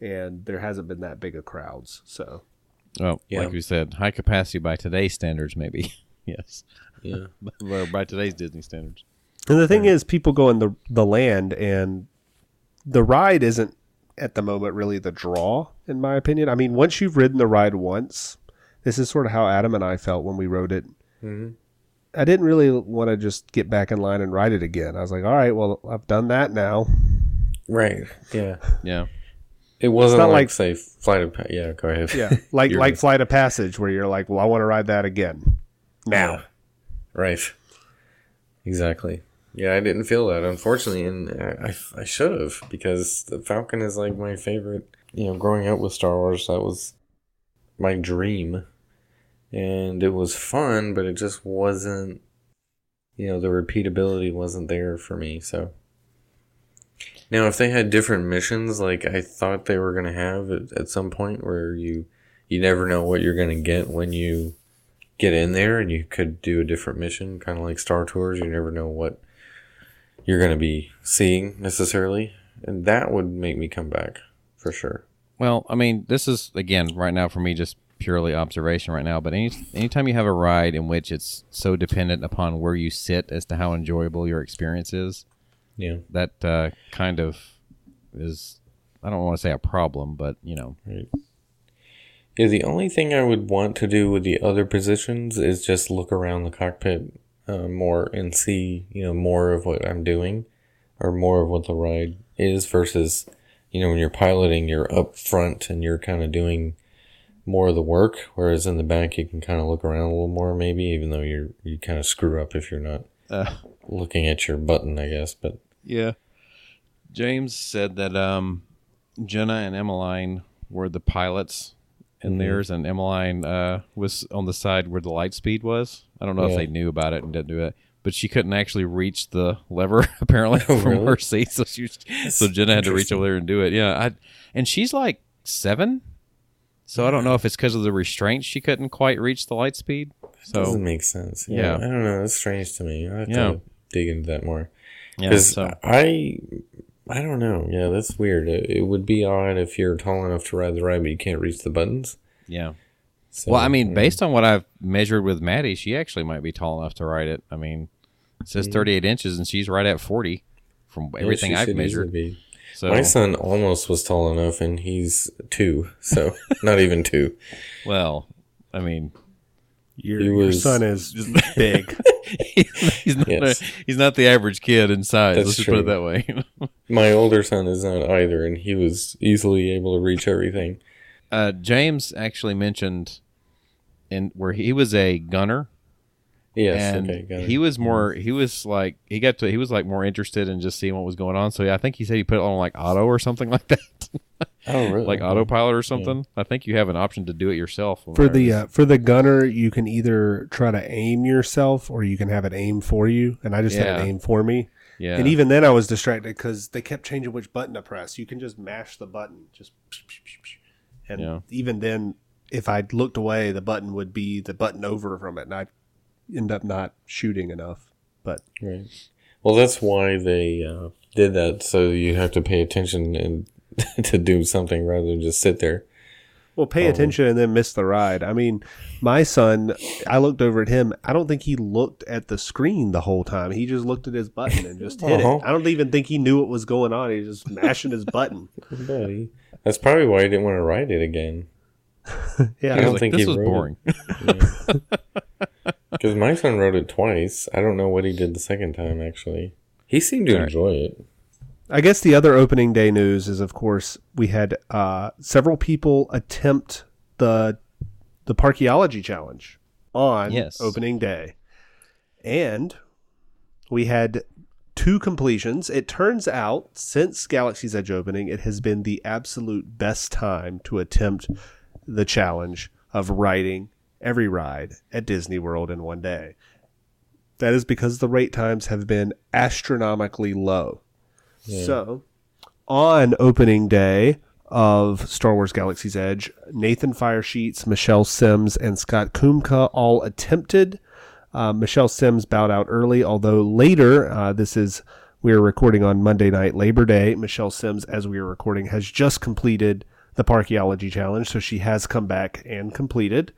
and there hasn't been that big of crowds. So
Oh,
Yeah.
like we said, high capacity by today's standards, maybe. yes,
Yeah.
Well, by today's Disney standards.
And the thing is, people go in the the land, and the ride isn't at the moment really the draw, in my opinion. I mean, once you've ridden the ride once, this is sort of how Adam and I felt when we rode it.
hmm
I didn't really want to just get back in line and ride it again. I was like, all right, well, I've done that now.
Right. Yeah.
Yeah,
It wasn't
not
like,
like-
say Flight of Pa- Yeah, go ahead.
Yeah, like like
right.
Flight of Passage, where you're like, well, I want to ride that again now.
Right. Exactly. Yeah, I didn't feel that, unfortunately, and I, I should have because the Falcon is like my favorite. You know, growing up with Star Wars, that was my dream, and it was fun, but it just wasn't. You know, the repeatability wasn't there for me. So now, if they had different missions, like I thought they were gonna have at, at some point, where you you never know what you're gonna get when you get in there, and you could do a different mission, kind of like Star Tours. You never know what you're to be seeing necessarily, and that would make me come back for sure.
Well, I mean, this is again right now for me just purely observation right now. But any anytime you have a ride in which it's so dependent upon where you sit as to how enjoyable your experience is,
Yeah,
that uh, kind of is I don't want to say a problem, but you know,
right. Yeah, the only thing I would want to do with the other positions is just look around the cockpit uh, more and see, you know, more of what I'm doing or more of what the ride is versus, you know, when you're piloting, you're up front and you're kind of doing more of the work, whereas in the back you can kind of look around a little more, maybe, even though you're you kind of screw up if you're not
uh,
looking at your button, I guess. But
yeah. James said that um, Jenna and Emmeline were the pilots in
Mhm.
theirs, and Emmeline uh, was on the side where the light speed was. I don't know if they knew about it and didn't do it, but she couldn't actually reach the lever apparently
Oh,
from
really?
her seat, so she was, so Jenna had to reach over there and do it. Yeah, I, and she's like seven, so I don't know if it's because of the restraints she couldn't quite reach the light speed. So
doesn't make sense. Yeah,
Yeah.
I don't know. That's strange to me. I have
Yeah.
to dig into that more
yeah,
because
so
I, I don't know. Yeah, that's weird. It, it would be odd if you're tall enough to ride the ride, but you can't reach the buttons.
yeah.
So,
Well, I mean,
yeah.
based on what I've measured with Maddie, she actually might be tall enough to ride it. I mean, it says mm. 38 inches, and she's right at 40 from everything I've measured. So,
My son almost was tall enough, and he's two, so not even two.
well, I mean,
Your,
He
your son is big.
he's not
Yes.
a, he's not the average kid in size.
That's
let's just put it that way.
My older son is not either, and he was easily able to reach everything.
uh, James actually mentioned in where he was a gunner
Yes,
and
okay, got it.
he was more he was like he got to he was like more interested in just seeing what was going on so yeah, i think he said he put it on like auto or something like that
oh really
like autopilot or something i think you have an option to do it yourself
for the uh, for the gunner, you can either try to aim yourself or you can have it aim for you. And I just had
Yeah.
it aim for me.
yeah
And even then, I was distracted because they kept changing which button to press. You can just mash the button, just and
Yeah.
even then, if I looked away, the button would be the button over from it, and I'd end up not shooting enough. But
Right. Well, that's why they uh, did that. So you have to pay attention and to do something rather than just sit there.
well, pay
Oh.
attention and then miss the ride. I mean, my son, I looked over at him. I don't think he looked at the screen the whole time. He just looked at his button and just hit
Uh-huh.
it. I don't even think he knew what was going on. He was just mashing his button.
Buddy. That's probably why he didn't want to ride it again.
Yeah,
I don't
like,
think
this
he
was boring
Because my son wrote it twice. I don't know what he did the second time, actually. He seemed to
All right.
enjoy it.
I guess the other opening day news is, of course, we had uh, several people attempt the the Parkeology Challenge on
Yes.
opening day, and we had two completions. It turns out, since Galaxy's Edge opening, it has been the absolute best time to attempt the challenge of riding every ride at Disney World in one day. That is because the wait times have been astronomically low. So, on opening day of Star Wars Galaxy's Edge, Nathan Firesheets, Michelle Sims, and Scott Kumka all attempted. Uh, Michelle Sims bowed out early, although later, uh, this is, we are recording on Monday night, Labor Day. Michelle Sims, as we are recording, has just completed the Parkeology Challenge, so she has come back and completed.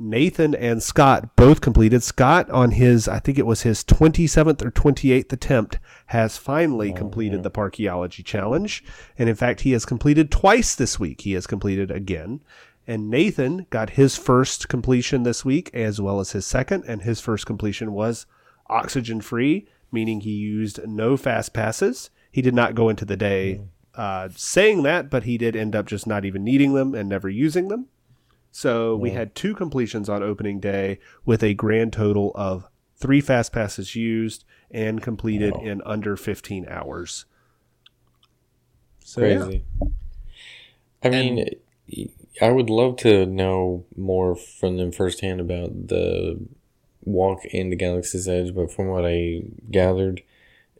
Nathan and Scott both completed. Scott, on his, I think it was his 27th or 28th attempt, has finally completed the Parkeology Challenge. And in fact, he has completed twice this week. He has completed again. And Nathan got his first completion this week, as well as his second. And his first completion was oxygen free, meaning he used no fast passes. He did not go into the day uh, saying that, but he did end up just not even needing them and never using them. So we had two completions on opening day with a grand total of three fast passes used and completed
Wow.
in under 15 hours. So, yeah.
Crazy. I mean, I would love to know more from them firsthand about the walk into Galaxy's Edge, but from what I gathered,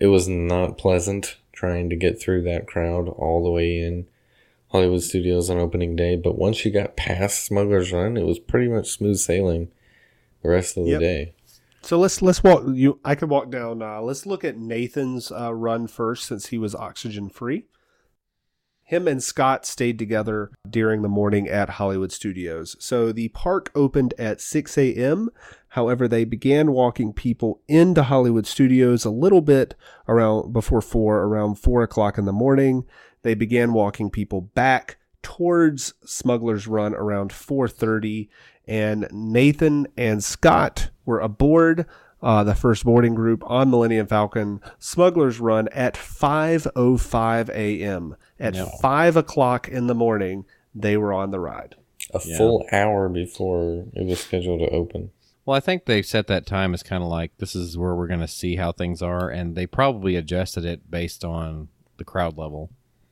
it was not pleasant trying to get through that crowd all the way in Hollywood Studios on opening day. But once you got past Smuggler's Run, it was pretty much smooth sailing the rest of the
Yep.
day.
So let's let's walk you I could walk down uh, let's look at Nathan's uh, run first since he was oxygen free. Him and Scott stayed together during the morning at Hollywood Studios. So the park opened at 6 a.m. However, they began walking people into Hollywood Studios a little bit around before four, around four o'clock in the morning. They began walking people back towards Smuggler's Run around 4:30, and Nathan and Scott were aboard uh, the first boarding group on Millennium Falcon Smuggler's Run at 5:05 a.m. At
No.
five o'clock in the morning, they were on the ride.
A
Yeah.
full hour before it was scheduled to open.
Well, I think they set that time as kind of like this is where we're going to see how things are, and they probably adjusted it based on the crowd level.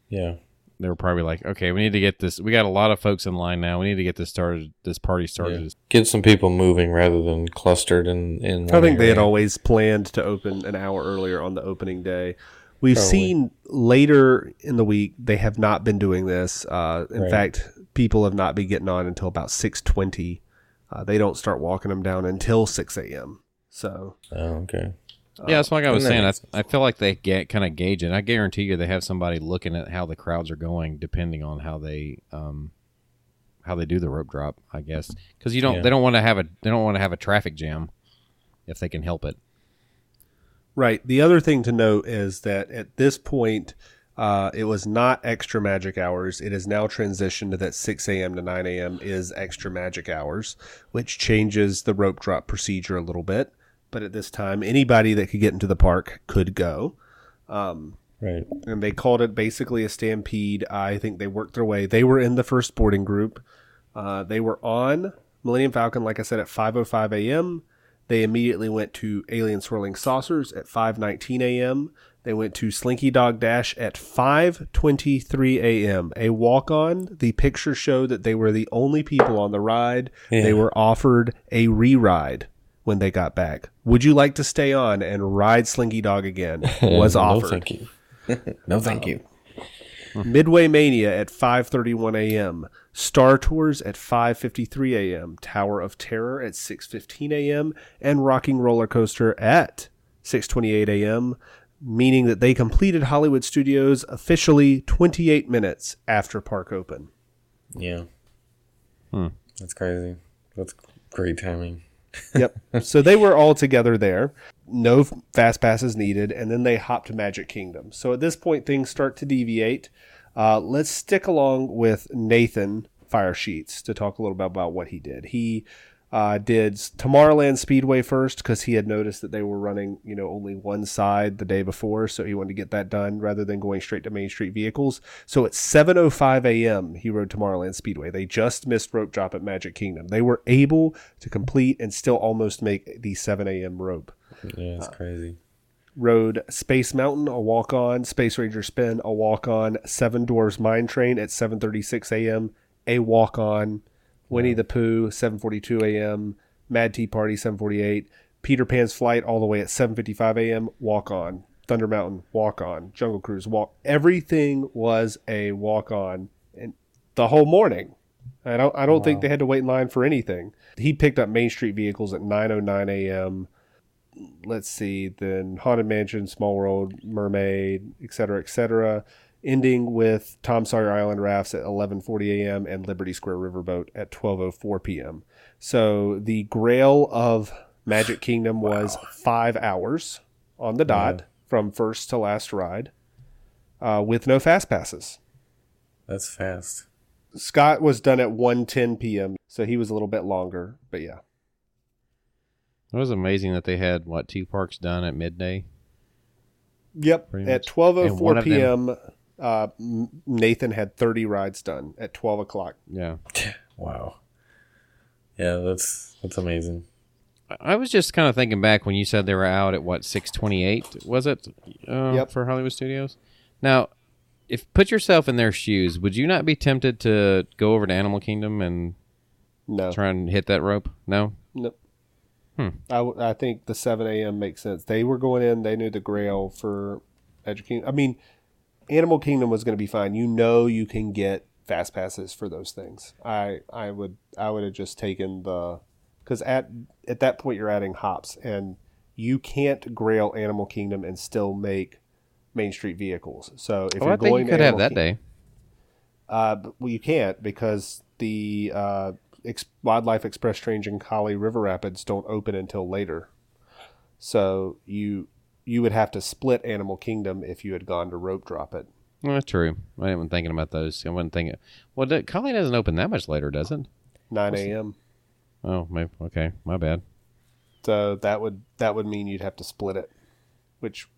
Yeah.
They were probably like, okay, we need to get this. We got a lot of folks in line now. We need to get this started. This party started.
Yeah. Get some people moving rather than clustered in. in
I
one
think they had always planned to open an hour earlier on the opening day. We've
Probably.
seen later in the week they have not been doing this. Uh, in
Right.
fact, people have not been getting on until about six twenty. Uh, they don't start walking them down until six a.m. So
Oh, okay.
Yeah, that's like I was saying. I, I feel like they get kind of gauge it. I guarantee you, they have somebody looking at how the crowds are going, depending on how they um how they do the rope drop. I guess because you don't
Yeah.
they don't want to have a they don't want to have a traffic jam if they can help it.
Right. The other thing to note is that at this point, uh, it was not extra magic hours. It is now transitioned to that 6 a.m. to 9 a.m. is extra magic hours, which changes the rope drop procedure a little bit. But at this time, anybody that could get into the park could go. Um,
Right.
and they called it basically a stampede. I think they worked their way. They were in the first boarding group. Uh, they were on Millennium Falcon, like I said, at 5:05 a.m. They immediately went to Alien Swirling Saucers at 5:19 a.m. They went to Slinky Dog Dash at 5:23 a.m. A walk-on. The picture showed that they were the only people on the ride.
Yeah.
They were offered a re-ride when they got back. Would you like to stay on and ride Slinky Dog again? Was
no,
offered.
thank you. no, thank you.
Midway Mania at 5:31 a.m. Star Tours at 5:53 a.m. Tower of Terror at 6:15 a.m. and Rock 'n' Roller Coaster at 6:28 a.m. Meaning that they completed Hollywood Studios officially 28 minutes after park open.
Yeah.
Hmm.
That's crazy. That's great timing.
Yep. so they were all together there. No fast passes needed, and then they hopped to Magic Kingdom. So at this point, things start to deviate. Uh, let's stick along with Nathan Firesheets to talk a little bit about what he did. He uh, did Tomorrowland Speedway first because he had noticed that they were running, you know, only one side the day before, so he wanted to get that done rather than going straight to Main Street vehicles. So at 7:05 a.m., he rode Tomorrowland Speedway. They just missed rope drop at Magic Kingdom. They were able to complete and still almost make the 7 a.m. rope
Yeah, it's crazy.
rode Space Mountain, a walk on, Space Ranger Spin, a walk on, Seven Dwarfs Mine Train at 7:36 a.m., a walk on, Winnie the Pooh 7:42 a.m., Mad Tea Party 7:48, Peter Pan's Flight all the way at 7:55 a.m., walk on, Thunder Mountain walk on, Jungle Cruise walk. Everything was a walk on, and the whole morning. I don't. I don't think they had to wait in line for anything. He picked up Main Street vehicles at 9:09 a.m let's see, then Haunted Mansion, Small World, Mermaid, etc., etc., ending with Tom Sawyer Island rafts at 11:40 a.m. and Liberty Square Riverboat at 12:04 p.m. So the Grail of Magic Kingdom was five hours on the dot
Yeah.
from first to last ride, uh, with no fast passes.
That's fast.
Scott was done at 1:10 p.m., so he was a little bit longer, but yeah.
It was amazing that they had what two parks done at midday.
Yep.
Pretty
At
much.
twelve oh
And one
four
them-
p.m., uh, Nathan had thirty rides done at twelve o'clock.
Yeah,
Wow. Yeah, that's that's amazing.
I was just kind of thinking back when you said they were out at what six twenty eight was it? Uh,
Yep.
For Hollywood Studios. Now, if put yourself in their shoes, would you not be tempted to go over to Animal Kingdom and
No,
try and hit that rope? No.
Nope.
Hmm.
I, w- I think the 7 a.m. makes sense. They were going in, they knew the grail for Magic Kingdom. I mean, Animal Kingdom was going to be fine. You know you can get fast passes for those things. I I would I would have just taken the cuz at at that point you're adding hops and you can't grail Animal Kingdom and still make Main Street vehicles. So if
Oh,
you're
I think
going
you could
to
have that
King-
day.
uh, well, you can't because the uh, ex- Wildlife Express trains in Kali River Rapids don't open until later. So you you would have to split Animal Kingdom if you had gone to rope drop it.
Well, true. I wasn't thinking about those. I wasn't thinking. Well, Kali doesn't open that much later, does it?
9 a.m.
Oh, maybe. Okay, my bad.
So that would that would mean you'd have to split it. Which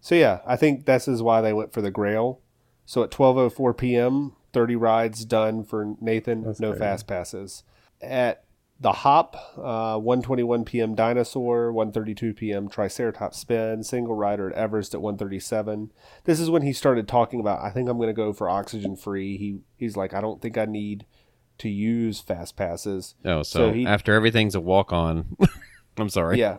so yeah, I think this is why they went for the Grail. So at 12:04 p.m., 30 rides done for Nathan,
That's
no fast passes. At the Hop, uh, 1:21 p.m. Dinosaur, 1:32 p.m. Triceratops Spin, single rider at Everest at 1:37. This is when he started talking about I think I'm going to go for oxygen free. He he's like I don't think I need to use fast passes.
Oh, so,
So he-
after everything's a walk on. I'm sorry.
Yeah.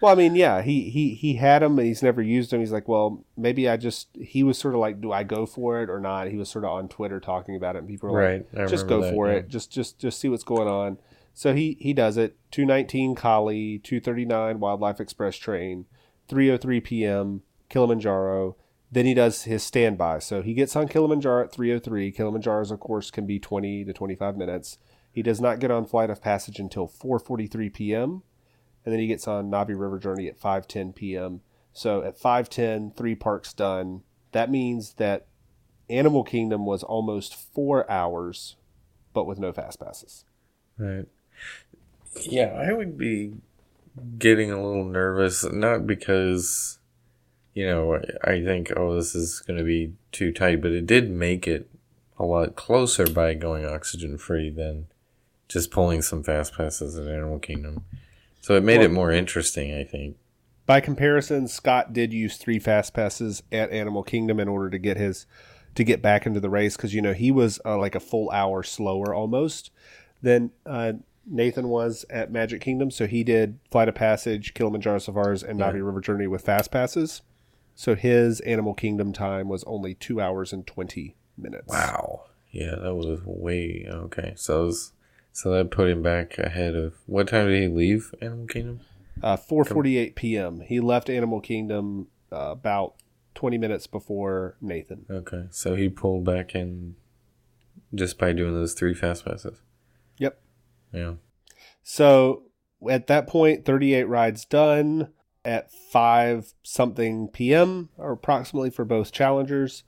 Well, I mean, yeah, he he he had them, and he's never used them. He's like, well, maybe I just. He was sort of like, do I go for it or not? He was sort of on Twitter talking about it, and people were
Right.
Like, just go
that,
for
yeah.
it, just just just see what's going on. So he he does it. Two nineteen Kali, two thirty nine Wildlife Express train, three oh three p.m. Kilimanjaro. Then he does his standby. So he gets on Kilimanjaro at 303. Kilimanjaro's, of course, can be 20 to 25 minutes. He does not get on Flight of Passage until 4:43 p.m and then he gets on Na'vi River Journey at 5:10 p.m. So at 5:10, three parks done. That means that Animal Kingdom was almost four hours, but with no fast passes.
Right. Yeah, I would be getting a little nervous, not because, you know, I think, oh, this is going to be too tight, but it did make it a lot closer by going oxygen free than just pulling some fast passes at Animal Kingdom. So it made it more interesting, I think.
By comparison, Scott did use three fast passes at Animal Kingdom in order to get his to get back into the race because you know he was uh, like a full hour slower almost than uh, Nathan was at Magic Kingdom. So he did Flight of Passage, Kilimanjaro Safaris, and
Yeah.
Na'vi River Journey with fast passes. So his Animal Kingdom time was only two hours and twenty minutes.
Wow. Yeah, that was way okay. So was, so that put him back ahead of what time did he leave Animal Kingdom?
Uh, 4:48 p.m. He left Animal Kingdom uh, about 20 minutes before Nathan.
Okay, so he pulled back in just by doing those three fast passes. Yeah.
So at that point, 38 rides done at 5 something p.m. or approximately for both challengers.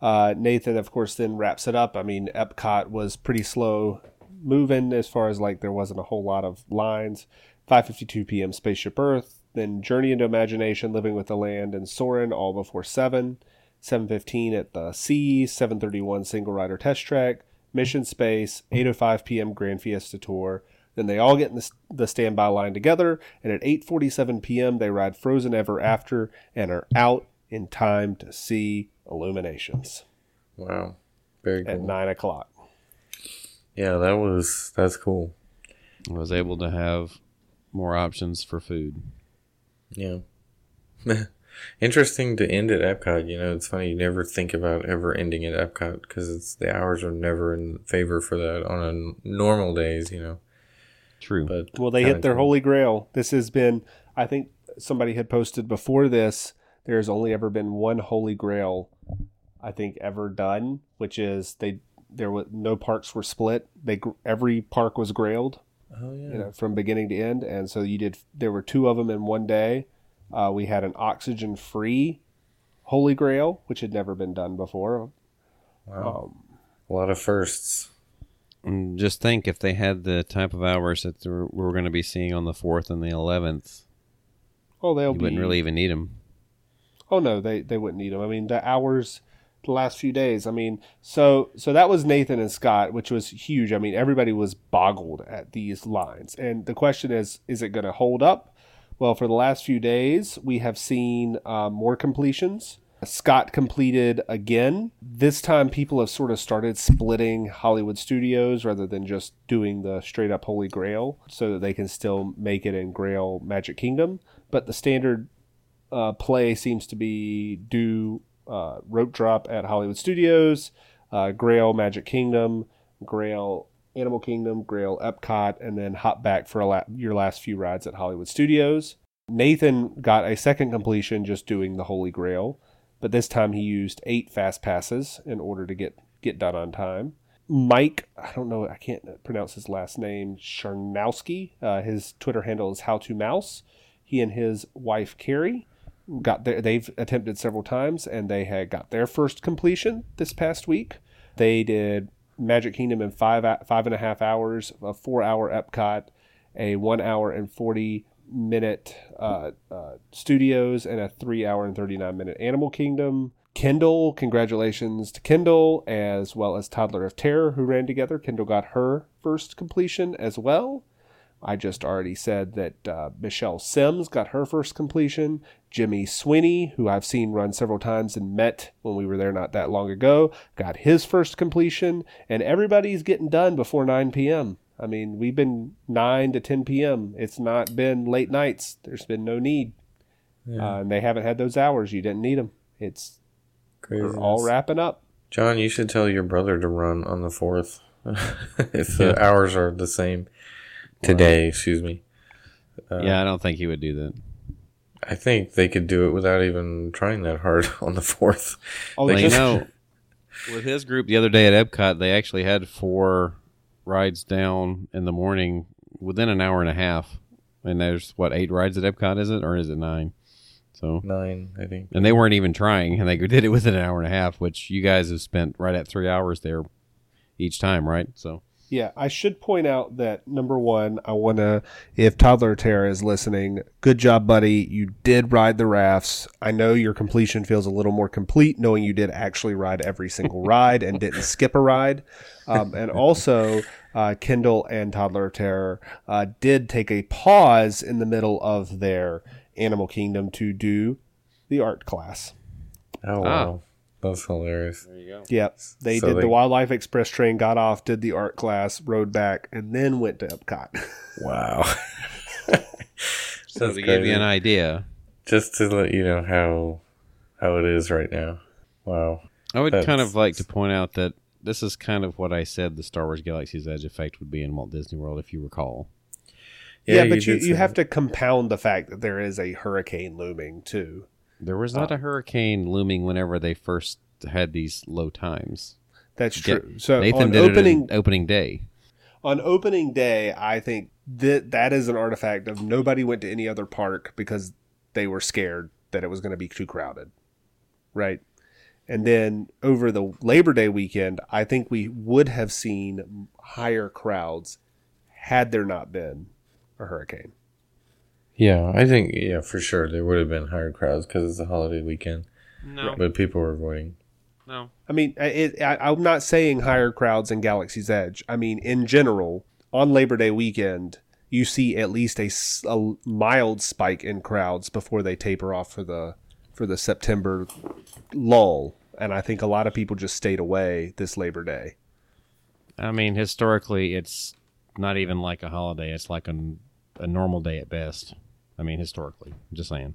Uh, Nathan, of course, then wraps it up. I mean, Epcot was pretty slow moving as far as like there wasn't a whole lot of lines. 5:52 p.m. Spaceship Earth, then Journey into Imagination, Living with the Land, and Soarin' all before seven. 7:15 at the Sea, 7:31 Single Rider Test Track, Mission Space, 8:05 p.m. Grand Fiesta Tour. Then they all get in the, the standby line together, and at 8:47 p.m. they ride Frozen Ever After and are out in time to see Illuminations
Wow. Very
at nine o'clock.
Yeah, that was that's cool.
I was able to have more options for food.
Yeah. Interesting to end at Epcot. You know, it's funny you never think about ever ending at Epcot because it's the hours are never in favor for that on a normal days. You know,
True.
but
Well, they hit their
cool.
holy grail. This has been, I think somebody had posted before this, there's only ever been one holy grail, I think, ever done, which is they there was no parks were split. They every park was grailed,
Oh yeah.
you know, from beginning to end, and so you did. There were two of them in one day. Uh, we had an oxygen free holy grail, which had never been done before.
wow.
Um,
a lot of firsts.
Just think if they had the type of hours that we're, we're going to be seeing on the 4th and the 11th,
oh, they'll
you
be
wouldn't really even need them.
Oh no, they they wouldn't need them. I mean, the hours the last few days. I mean, so so that was Nathan and Scott, which was huge. I mean, everybody was boggled at these lines, and the question is, is it going to hold up? Well, for the last few days, we have seen uh, more completions. Scott completed again. This time, people have sort of started splitting Hollywood Studios rather than just doing the straight up Holy Grail so that they can still make it in Grail Magic Kingdom. But the standard uh, play seems to be do uh, rope drop at Hollywood Studios, uh, Grail Magic Kingdom, Grail Animal Kingdom, Grail Epcot, and then hop back for la- your last few rides at Hollywood Studios. Nathan got a second completion just doing the Holy Grail, but this time he used eight fast passes in order to get get done on time. Mike, I don't know, I can't pronounce his last name, Charnowski. Uh, his Twitter handle is How to Mouse. He and his wife Carrie got there. They've attempted several times, and they had got their first completion this past week. They did Magic Kingdom in five five and a half hours, a four hour Epcot, a one hour and forty minute uh, uh, Studios, and a three hour and thirty nine minute Animal Kingdom. Kendall, congratulations to Kendall, as well as Toddler of Terror, who ran together. Kendall got her first completion as well. I just already said that uh, Michelle Sims got her first completion. Jimmy Sweeney, who I've seen run several times and met when we were there not that long ago, got his first completion. And everybody's getting done before 9 p.m. I mean, we've been 9 to 10 p.m. It's not been late nights. There's been no need. Yeah. Uh, and they haven't had those hours. You didn't need them. It's we're all wrapping up.
John, you should tell your brother to run on the 4th if the yeah. hours are the same today. Excuse me.
Uh, yeah, I don't think he would do that.
I think they could do it without even trying that hard on the fourth.
Oh,
they
you know, with his group the other day at Epcot, they actually had four rides down in the morning within an hour and a half. And there's what eight rides at Epcot, is it, or is it nine? So
nine, I think.
And they weren't even trying, and they did it within an hour and a half, which you guys have spent right at three hours there each time, right? So
yeah, I should point out that number one, I want to, if Toddler Terror is listening, good job, buddy. You did ride the rafts. I know your completion feels a little more complete knowing you did actually ride every single ride and didn't skip a ride. Um, and also, uh, Kendall and Toddler Terror uh, did take a pause in the middle of their Animal Kingdom to do the art class.
Oh, wow. That's hilarious.
There you go. Yep. They so did they, the Wildlife Express train, got off, did the art class, rode back, and then went to Epcot.
Wow.
so to crazy. give you an idea.
Just to let you know how how it is right now. Wow.
I would That's, kind of like to point out that this is kind of what I said the Star Wars Galaxy's Edge effect would be in Walt Disney World, if you recall.
Yeah, yeah but you, you, you have to compound the fact that there is a hurricane looming too.
There was not uh, a hurricane looming whenever they first had these low times.
That's true. so
Nathan did opening, opening day.
On opening day, I think that that is an artifact of nobody went to any other park because they were scared that it was going to be too crowded. Right? And then over the Labor Day weekend, I think we would have seen higher crowds had there not been a hurricane.
Yeah, I think yeah for sure there would have been higher crowds because it's a holiday weekend.
No,
but people were avoiding.
No,
I mean it, I, I'm not saying higher crowds in Galaxy's Edge. I mean in general on Labor Day weekend you see at least a, a mild spike in crowds before they taper off for the for the September lull, and I think a lot of people just stayed away this Labor Day.
I mean, historically, it's not even like a holiday; it's like a, a normal day at best. I mean, historically, I'm just saying.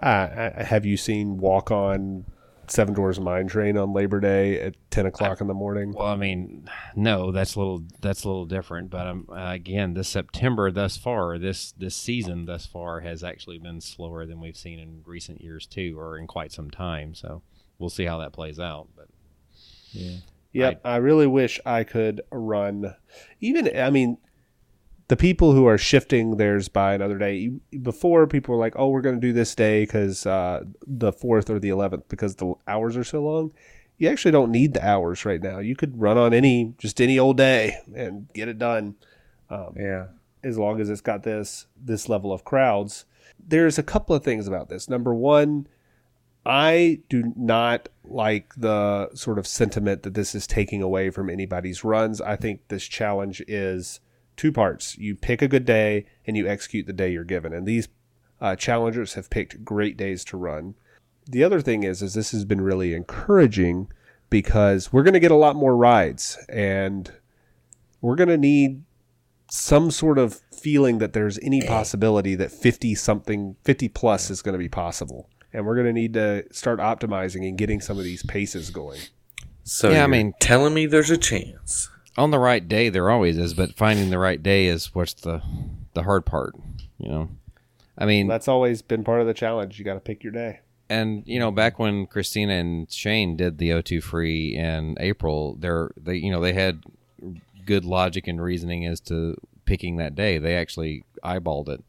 Uh, have you seen Walk On Seven Dwarfs Mine Train on Labor Day at ten o'clock I, in the morning?
Well, I mean, no, that's a little that's a little different. But um, uh, again, this September thus far, this this season thus far has actually been slower than we've seen in recent years too, or in quite some time. So we'll see how that plays out. But
yeah. Yep, I, I really wish I could run. Even I mean, the people who are shifting theirs by another day before people were like oh we're going to do this day because uh, the 4th or the 11th because the hours are so long. You actually don't need the hours right now. You could run on any just any old day and get it done.
Um, yeah.
as long as it's got this this level of crowds. There's a couple of things about this. Number one I do not like the sort of sentiment that this is taking away from anybody's runs. I think this challenge is two parts. You pick a good day and you execute the day you're given. And these uh, challengers have picked great days to run. The other thing is, is this has been really encouraging because we're going to get a lot more rides and we're going to need some sort of feeling that there's any possibility that 50 something 50 plus is going to be possible and we're going to need to start optimizing and getting some of these paces going
So
Yeah, I mean-
telling me there's a chance.
On the right day, there always is, but finding the right day is what's the the hard part. You know, I mean,
that's always been part of the challenge you got to pick your day
and you know, back when Christina and Shane did the O2 free in April, they're they you know they had good logic and reasoning as to picking that day. They actually eyeballed it.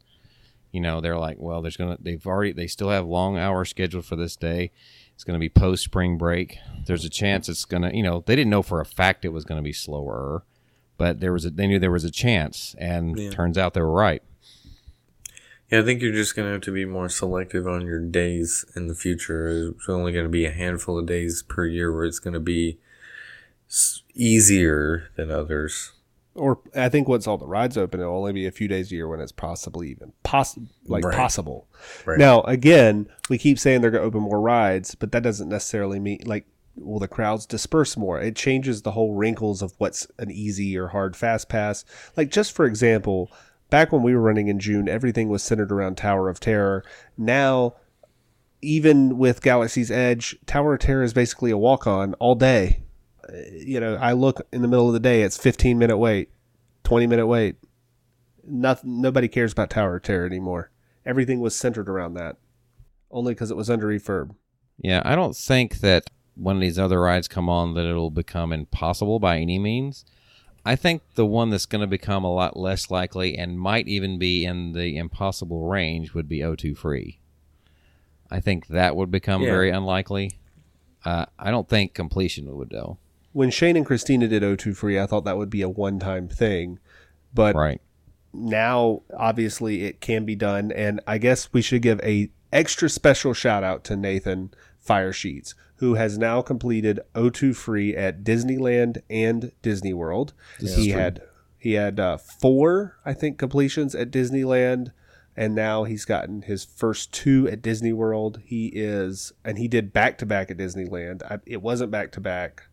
You know, they're like, well, there's gonna they've already they still have long hours scheduled for this day. It's gonna be post spring break. There's a chance it's gonna you know they didn't know for a fact it was gonna be slower, but there was a, they knew there was a chance, and
Yeah.
turns out they were right.
Yeah, I think you're just gonna have to be more selective on your days in the future. It's only gonna be a handful of days per year where it's gonna be easier than others.
Or i think once all the rides open it'll only be a few days a year when it's possibly even poss- like
Right.
possible.
Right.
now again we keep saying they're going to open more rides but that doesn't necessarily mean like will the crowds disperse more? It changes the whole wrinkles of what's an easy or hard fast pass. Like just for example back when we were running in june everything was centered around tower of terror. Now even with galaxy's edge tower of terror is basically a walk on all day you know i look in the middle of the day it's 15 minute wait 20 minute wait nothing nobody cares about tower of terror anymore everything was centered around that only because it was under refurb
Yeah, I don't think that when these other rides come on that it'll become impossible by any means. I think the one that's going to become a lot less likely and might even be in the impossible range would be O2 free. I think that would become
Yeah.
very unlikely. Uh, I don't think completion would though.
When shane and christina did o2 free i thought that would be a one-time thing but
Right.
now obviously it can be done and i guess we should give a extra special shout out to nathan firesheets who has now completed o2 free at disneyland and disney world. He had he had uh, four i think completions at disneyland and now he's gotten his first two at disney world. He is and he did back to back at disneyland. I, it wasn't back to back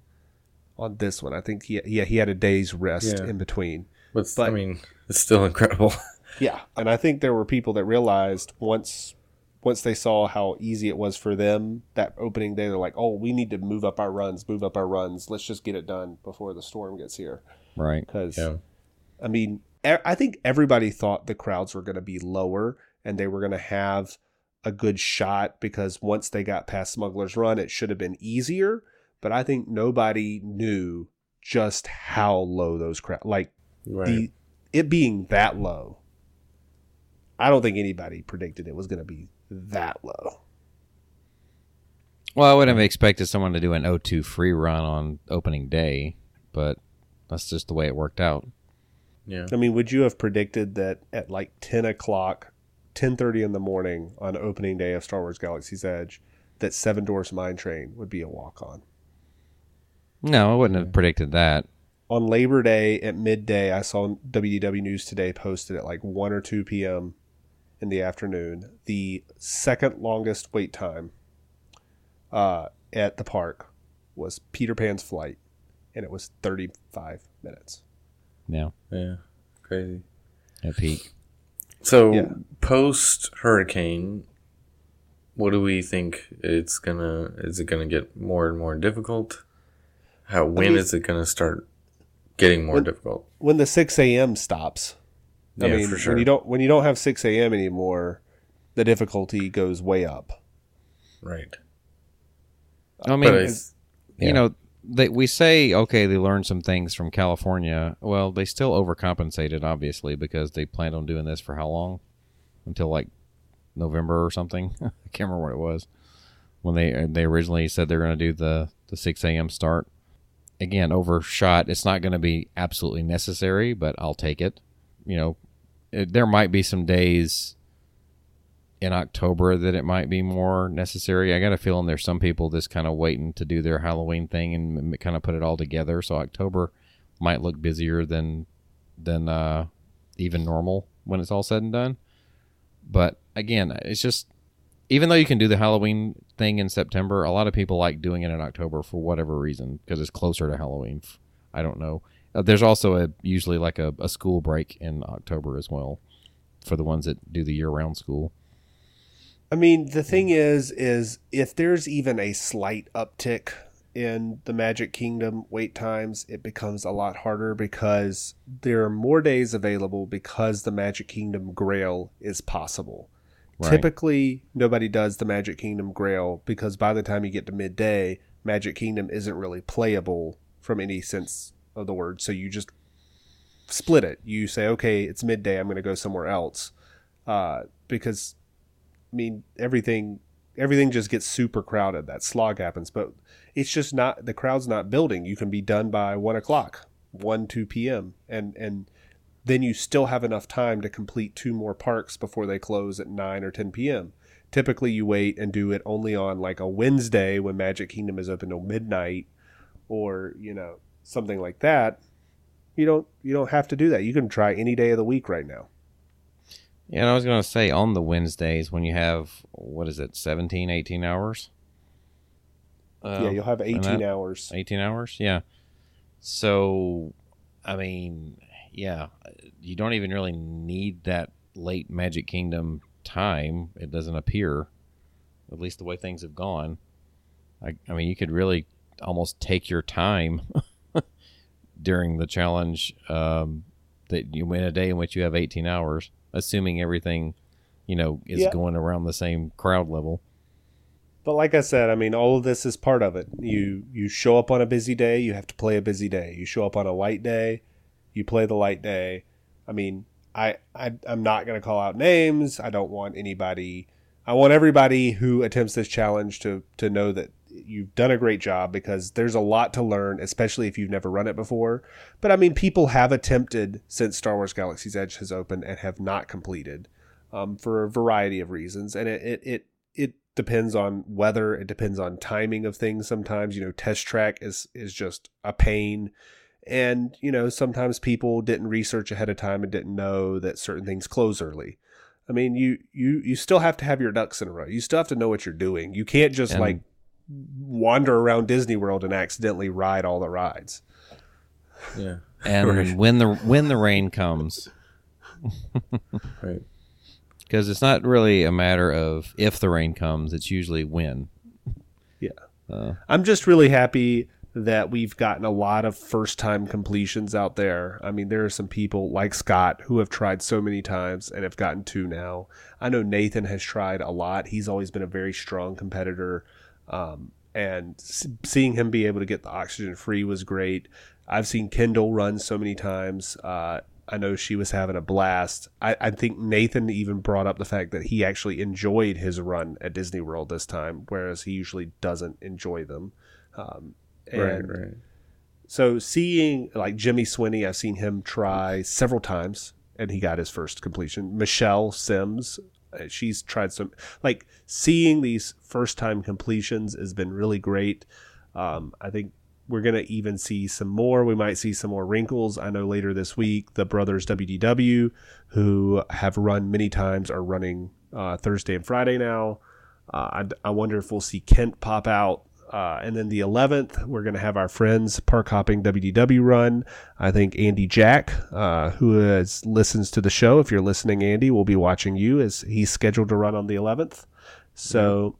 on this one i think he yeah he had a day's rest
Yeah.
in between
But, I mean, it's still incredible.
yeah, and I think there were people that realized once once they saw how easy it was for them that opening day, they're like, "Oh, we need to move up our runs, move up our runs. Let's just get it done before the storm gets here."
Right.
Because
yeah.
I mean, I think everybody thought the crowds were going to be lower and they were going to have a good shot because once they got past Smuggler's Run, it should have been easier. But I think nobody knew just how low those crowd like
Right.
the it being that low. I don't think anybody predicted it was going to be that low.
Well, I wouldn't have expected someone to do an O2 free run on opening day, but that's just the way it worked out.
yeah.
I mean, would you have predicted that at like ten o'clock, ten thirty in the morning on opening day of Star Wars Galaxy's Edge, that Seven Dwarfs Mine Train would be a walk on?
No, I wouldn't have predicted that.
On Labor Day at midday, I saw WDW News Today posted at like one or two p.m. in the afternoon the second longest wait time uh, at the park was Peter Pan's flight, and it was thirty-five minutes.
Yeah,
Yeah. Crazy.
at peak.
So
Yeah.
post hurricane, what do we think it's gonna? Is it gonna get more and more difficult? How when is
mean-
it gonna start getting more
When-
difficult?
when the six a.m. stops. I
Yeah,
mean,
for sure.
when you don't when you don't have six a.m. anymore, the difficulty goes way up.
Right.
I mean,
I,
Yeah.
you know, they, we say okay, they learned some things from California. Well, they still overcompensated, obviously, because they planned on doing this for how long? Until like November or something. I can't remember what it was when they they originally said they were going to do the the six a.m. start. Again, overshot. It's not going to be absolutely necessary, but I'll take it. You know, it, there might be some days in October that it might be more necessary. I got a feeling there's some people just kind of waiting to do their Halloween thing and kind of put it all together. So October might look busier than than uh, even normal when it's all said and done. But again, it's just even though you can do the Halloween thing in September, a lot of people like doing it in October for whatever reason because it's closer to Halloween. I don't know. Uh, there's also a usually like a, a school break in October as well for the ones that do the year round school.
I mean, the thing is, is if there's even a slight uptick in the Magic Kingdom wait times, it becomes a lot harder because there are more days available because the Magic Kingdom Grail is possible. Right. Typically, nobody does the Magic Kingdom Grail because by the time you get to midday, Magic Kingdom isn't really playable from any sense of the word. So you just split it. You say, okay, it's midday. I'm going to go somewhere else uh, because I mean everything everything just gets super crowded. That slog happens, but it's just not the crowd's not building. You can be done by one o'clock, one two p.m. and and then you still have enough time to complete two more parks before they close at nine or ten p.m. Typically, you wait and do it only on like a Wednesday when Magic Kingdom is open till midnight, or you know something like that. You don't you don't have to do that. You can try any day of the week right now.
Yeah, and I was going to say on the Wednesdays when you have what is it, 17, 18 hours?
Uh, yeah, you'll have 18 hours.
18 hours? Yeah. So, I mean, yeah, you don't even really need that late Magic Kingdom time. It doesn't appear, at least the way things have gone. I, I mean, you could really almost take your time during the challenge um, that you win a day in which you have 18 hours assuming everything, you know, is yeah. going around the same crowd level.
But like I said, I mean, all of this is part of it. You you show up on a busy day, you have to play a busy day. You show up on a light day, you play the light day. I mean, I, I I'm not going to call out names. I don't want anybody. I want everybody who attempts this challenge to to know that you've done a great job because there's a lot to learn, especially if you've never run it before. But I mean, people have attempted since Star Wars Galaxy's Edge has opened and have not completed um, for a variety of reasons, and it, it it it depends on weather. It depends on timing of things. Sometimes you know, test track is is just a pain. And you know, sometimes people didn't research ahead of time and didn't know that certain things close early. I mean, you you you still have to have your ducks in a row. You still have to know what you're doing. You can't just and like wander around Disney World and accidentally ride all the rides.
Yeah. And when the when the rain comes. right. Because it's not really a matter of if the rain comes, it's usually when.
Yeah. Uh, I'm just really happy that we've gotten a lot of first time completions out there. I mean, there are some people like Scott who have tried so many times and have gotten two now. I know Nathan has tried a lot. He's always been a very strong competitor. Um, and seeing him be able to get the oxygen free was great. I've seen Kendall run so many times. Uh, I know she was having a blast. I, I, think Nathan even brought up the fact that he actually enjoyed his run at Disney World this time, whereas he usually doesn't enjoy them. Um, right, right. So seeing like Jimmy Swinney, I've seen him try several times, and he got his first completion. Michelle Sims uh, she's tried some like seeing these first time completions has been really great. Um, I think we're gonna even see some more. We might see some more wrinkles. I know later this week the brothers WDW, who have run many times, are running uh, Thursday and Friday now. Uh, I, I wonder if we'll see Kent pop out uh, and then the 11th, we're going to have our friends Park Hopping WDW run. I think Andy Jack, uh, who is, listens to the show, if you're listening, Andy, will be watching you as he's scheduled to run on the 11th. So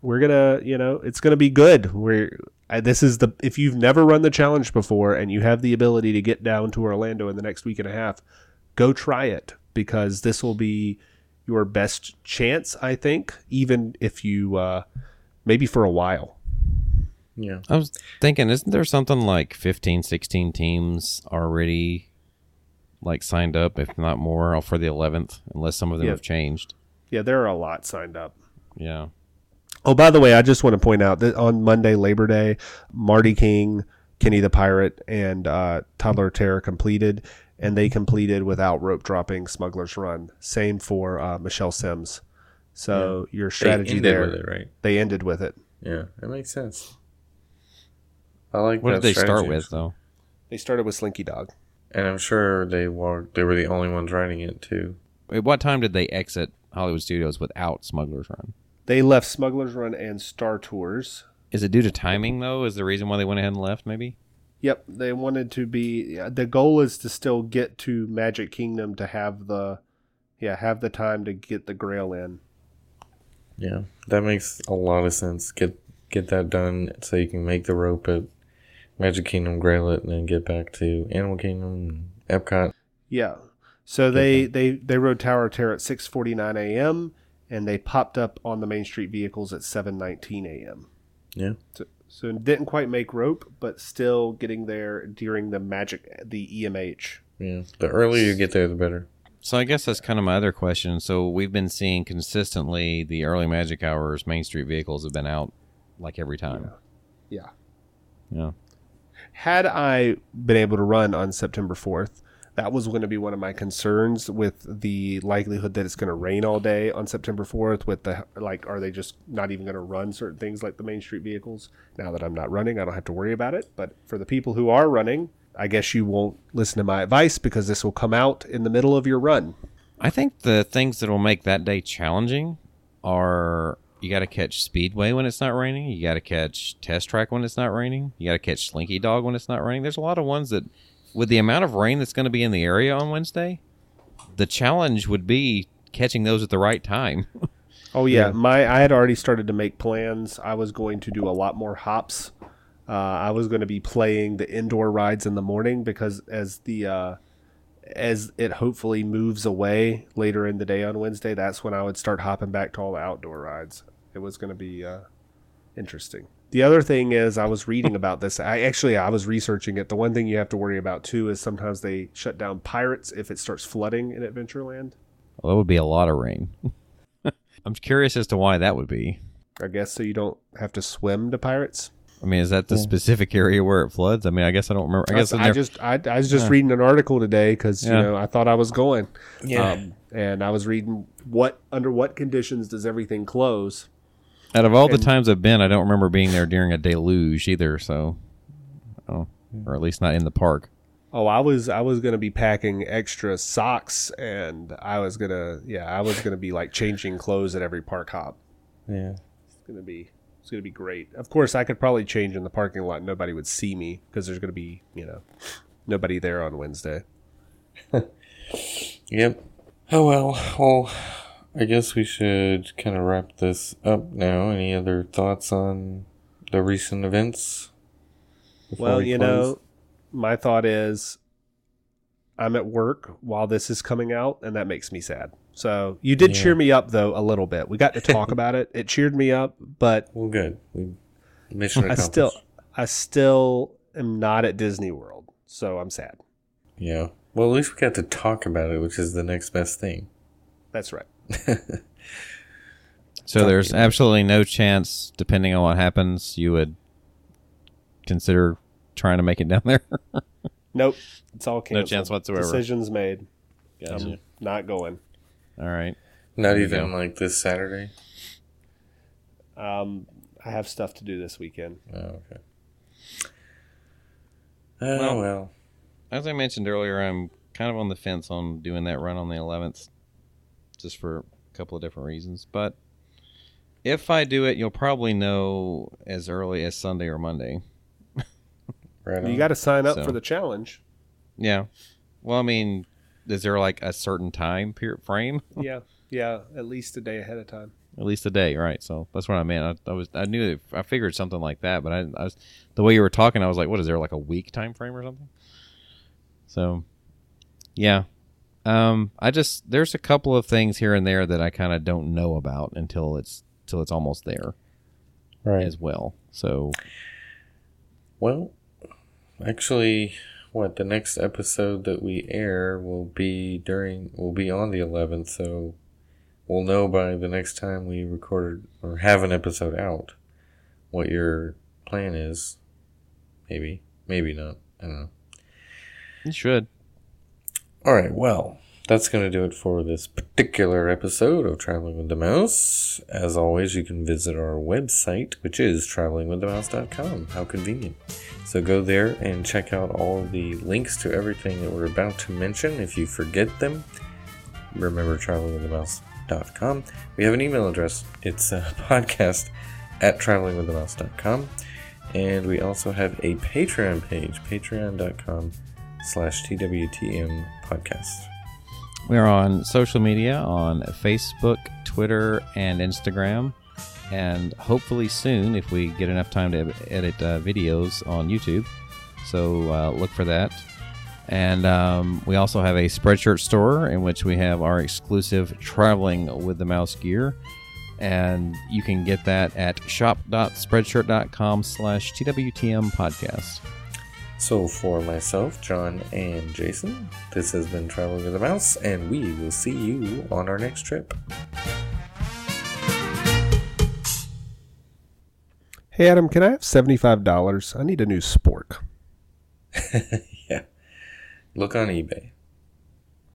we're gonna, you know, it's gonna be good. We're this is the if you've never run the challenge before and you have the ability to get down to Orlando in the next week and a half, go try it because this will be your best chance, I think, even if you uh, maybe for a while.
Yeah. I was thinking, isn't there something like 15, 16 teams already like signed up, if not more, for the 11th, unless some of them yeah. have changed?
Yeah, there are a lot signed up.
Yeah.
Oh, by the way, I just want to point out that on Monday, Labor Day, Marty King, Kenny the Pirate, and uh, Toddler Terror completed, and they completed without rope dropping Smuggler's Run. Same for uh, Michelle Sims. So your
They
strategy
ended
there,
with it, right?
they ended with it.
Yeah, that makes sense. I like
What
that
did they start with though?
They started with Slinky Dog.
And I'm sure they were they were the only ones writing it too.
At what time did they exit Hollywood Studios without Smuggler's Run?
They left Smuggler's Run and Star Tours.
Is it due to timing though? Is the reason why they went ahead and left? Maybe.
Yep, they wanted to be. yeah, The goal is to still get to Magic Kingdom to have the, yeah, have the time to get the Grail in.
Yeah, that makes a lot of sense. Get get that done so you can make the rope at Magic Kingdom, Grail it, and then get back to Animal Kingdom, and Epcot.
Yeah. So they they they rode Tower of Terror at 6:49 a.m. and they popped up on the Main Street vehicles at 7:19 a.m.
Yeah,
So, so didn't quite make rope, but still getting there during the magic the EMH.
yeah. The earlier you get there, the better.
So I guess that's kind of my other question. So we've been seeing consistently the early magic hours Main Street vehicles have been out like every time.
Yeah.
Yeah.
Had I been able to run on September 4th, that was going to be one of my concerns with the likelihood that it's going to rain all day on September 4th with the like are they just not even going to run certain things like the Main Street vehicles? Now that I'm not running, I don't have to worry about it, but for the people who are running, I guess you won't listen to my advice because this will come out in the middle of your run.
I think the things that will make that day challenging are you got to catch Speedway when it's not raining. You got to catch Test Track when it's not raining. You got to catch Slinky Dog when it's not raining. There's a lot of ones that, with the amount of rain that's going to be in the area on Wednesday, the challenge would be catching those at the right time.
Oh yeah,
Yeah.
my I had already started to make plans. I was going to do a lot more hops. Uh, I was going to be playing the indoor rides in the morning because as the uh, as it hopefully moves away later in the day on Wednesday, that's when I would start hopping back to all the outdoor rides. It was going to be uh, interesting. The other thing is, I was reading about this. I actually I was researching it. The one thing you have to worry about too is sometimes they shut down pirates if it starts flooding in Adventureland.
well, that would be a lot of rain. I'm curious as to why that would be.
I guess so you don't have to swim to pirates.
I mean, is that the specific area where it floods? I mean, I guess I don't remember. I guess
I,
I've never-
just I, I was just
Yeah.
reading an article today because
Yeah.
you know I thought I was going.
Yeah.
Um, and I was reading what under what conditions does everything close?
Out of all the times I've been, I don't remember being there during a deluge either. So, oh, or at least not in the park.
Oh, I was I was gonna be packing extra socks and I was gonna yeah I was gonna be like changing clothes at every park hop.
yeah.
It's gonna be it's gonna be great. Of course, I could probably change in the parking lot. Nobody would see me because there's gonna be you know nobody there on Wednesday.
Yep. Oh well. Well, I guess we should kind of wrap this up now. Any other thoughts on the recent events?
Well,
we
you know, my thought is I'm at work while this is coming out, and that makes me sad. So you did
Yeah.
cheer me up though a little bit. We got to talk about it. It cheered me up, but
Well, good. We mission
I still I still am not at Disney World, so I'm sad.
Yeah. Well, at least we got to talk about it, which is the next best thing.
That's right.
So
Fuck
there's
you.
absolutely no chance, depending on what happens, you would consider trying to make it down there.
Nope, it's all canceled.
no chance whatsoever.
Decisions made.
Gotcha.
I'm not going.
All right.
Not even
go.
like this Saturday.
Um, I have stuff to do this weekend.
Oh, okay. Oh
Well-
well.
As I mentioned earlier, I'm kind of on the fence on doing that run on the 11th, just for a couple of different reasons. But if I do it, you'll probably know as early as Sunday or Monday.
Right.
You got to sign up
So-
for the challenge.
Yeah. Well, I mean, is there like a certain time period frame?
yeah, yeah, at least a day ahead of time.
At least a day, right? So that's what I meant. I, I was, I knew, I figured something like that, but I, I was, the way you were talking, I was like, what is there like a week time frame or something? So, yeah. Um, I just there's a couple of things here and there that I kind of don't know about until it's till it's almost there
right.
as well. So
Well, actually, what the next episode that we air will be during will be on the 11th, so we'll know by the next time we record or have an episode out what your plan is. Maybe, maybe not. I don't know.
you should.
All right. Well, that's going to do it for this particular episode of Traveling with the Mouse. As always, you can visit our website, which is travelingwiththemouse.com. How convenient. So go there and check out all the links to everything that we're about to mention. If you forget them, remember travelingwiththemouse.com. We have an email address. It's uh, a podcast at travelingwiththemouse.com. And we also have a Patreon page, patreon.com slash TWTM podcast.
We are on social media on Facebook, Twitter, and Instagram. And hopefully soon, if we get enough time to edit uh, videos on YouTube. So uh, look for that. And um, we also have a Spreadshirt store in which we have our exclusive Traveling with the Mouse gear. And you can get that at shop.spreadshirt.com slash TWTM podcast.
So for myself, John, and Jason, this has been Traveling with a Mouse, and we will see you on our next trip.
Hey Adam, can I have seventy-five dollars? I need a new spork.
yeah. Look on eBay.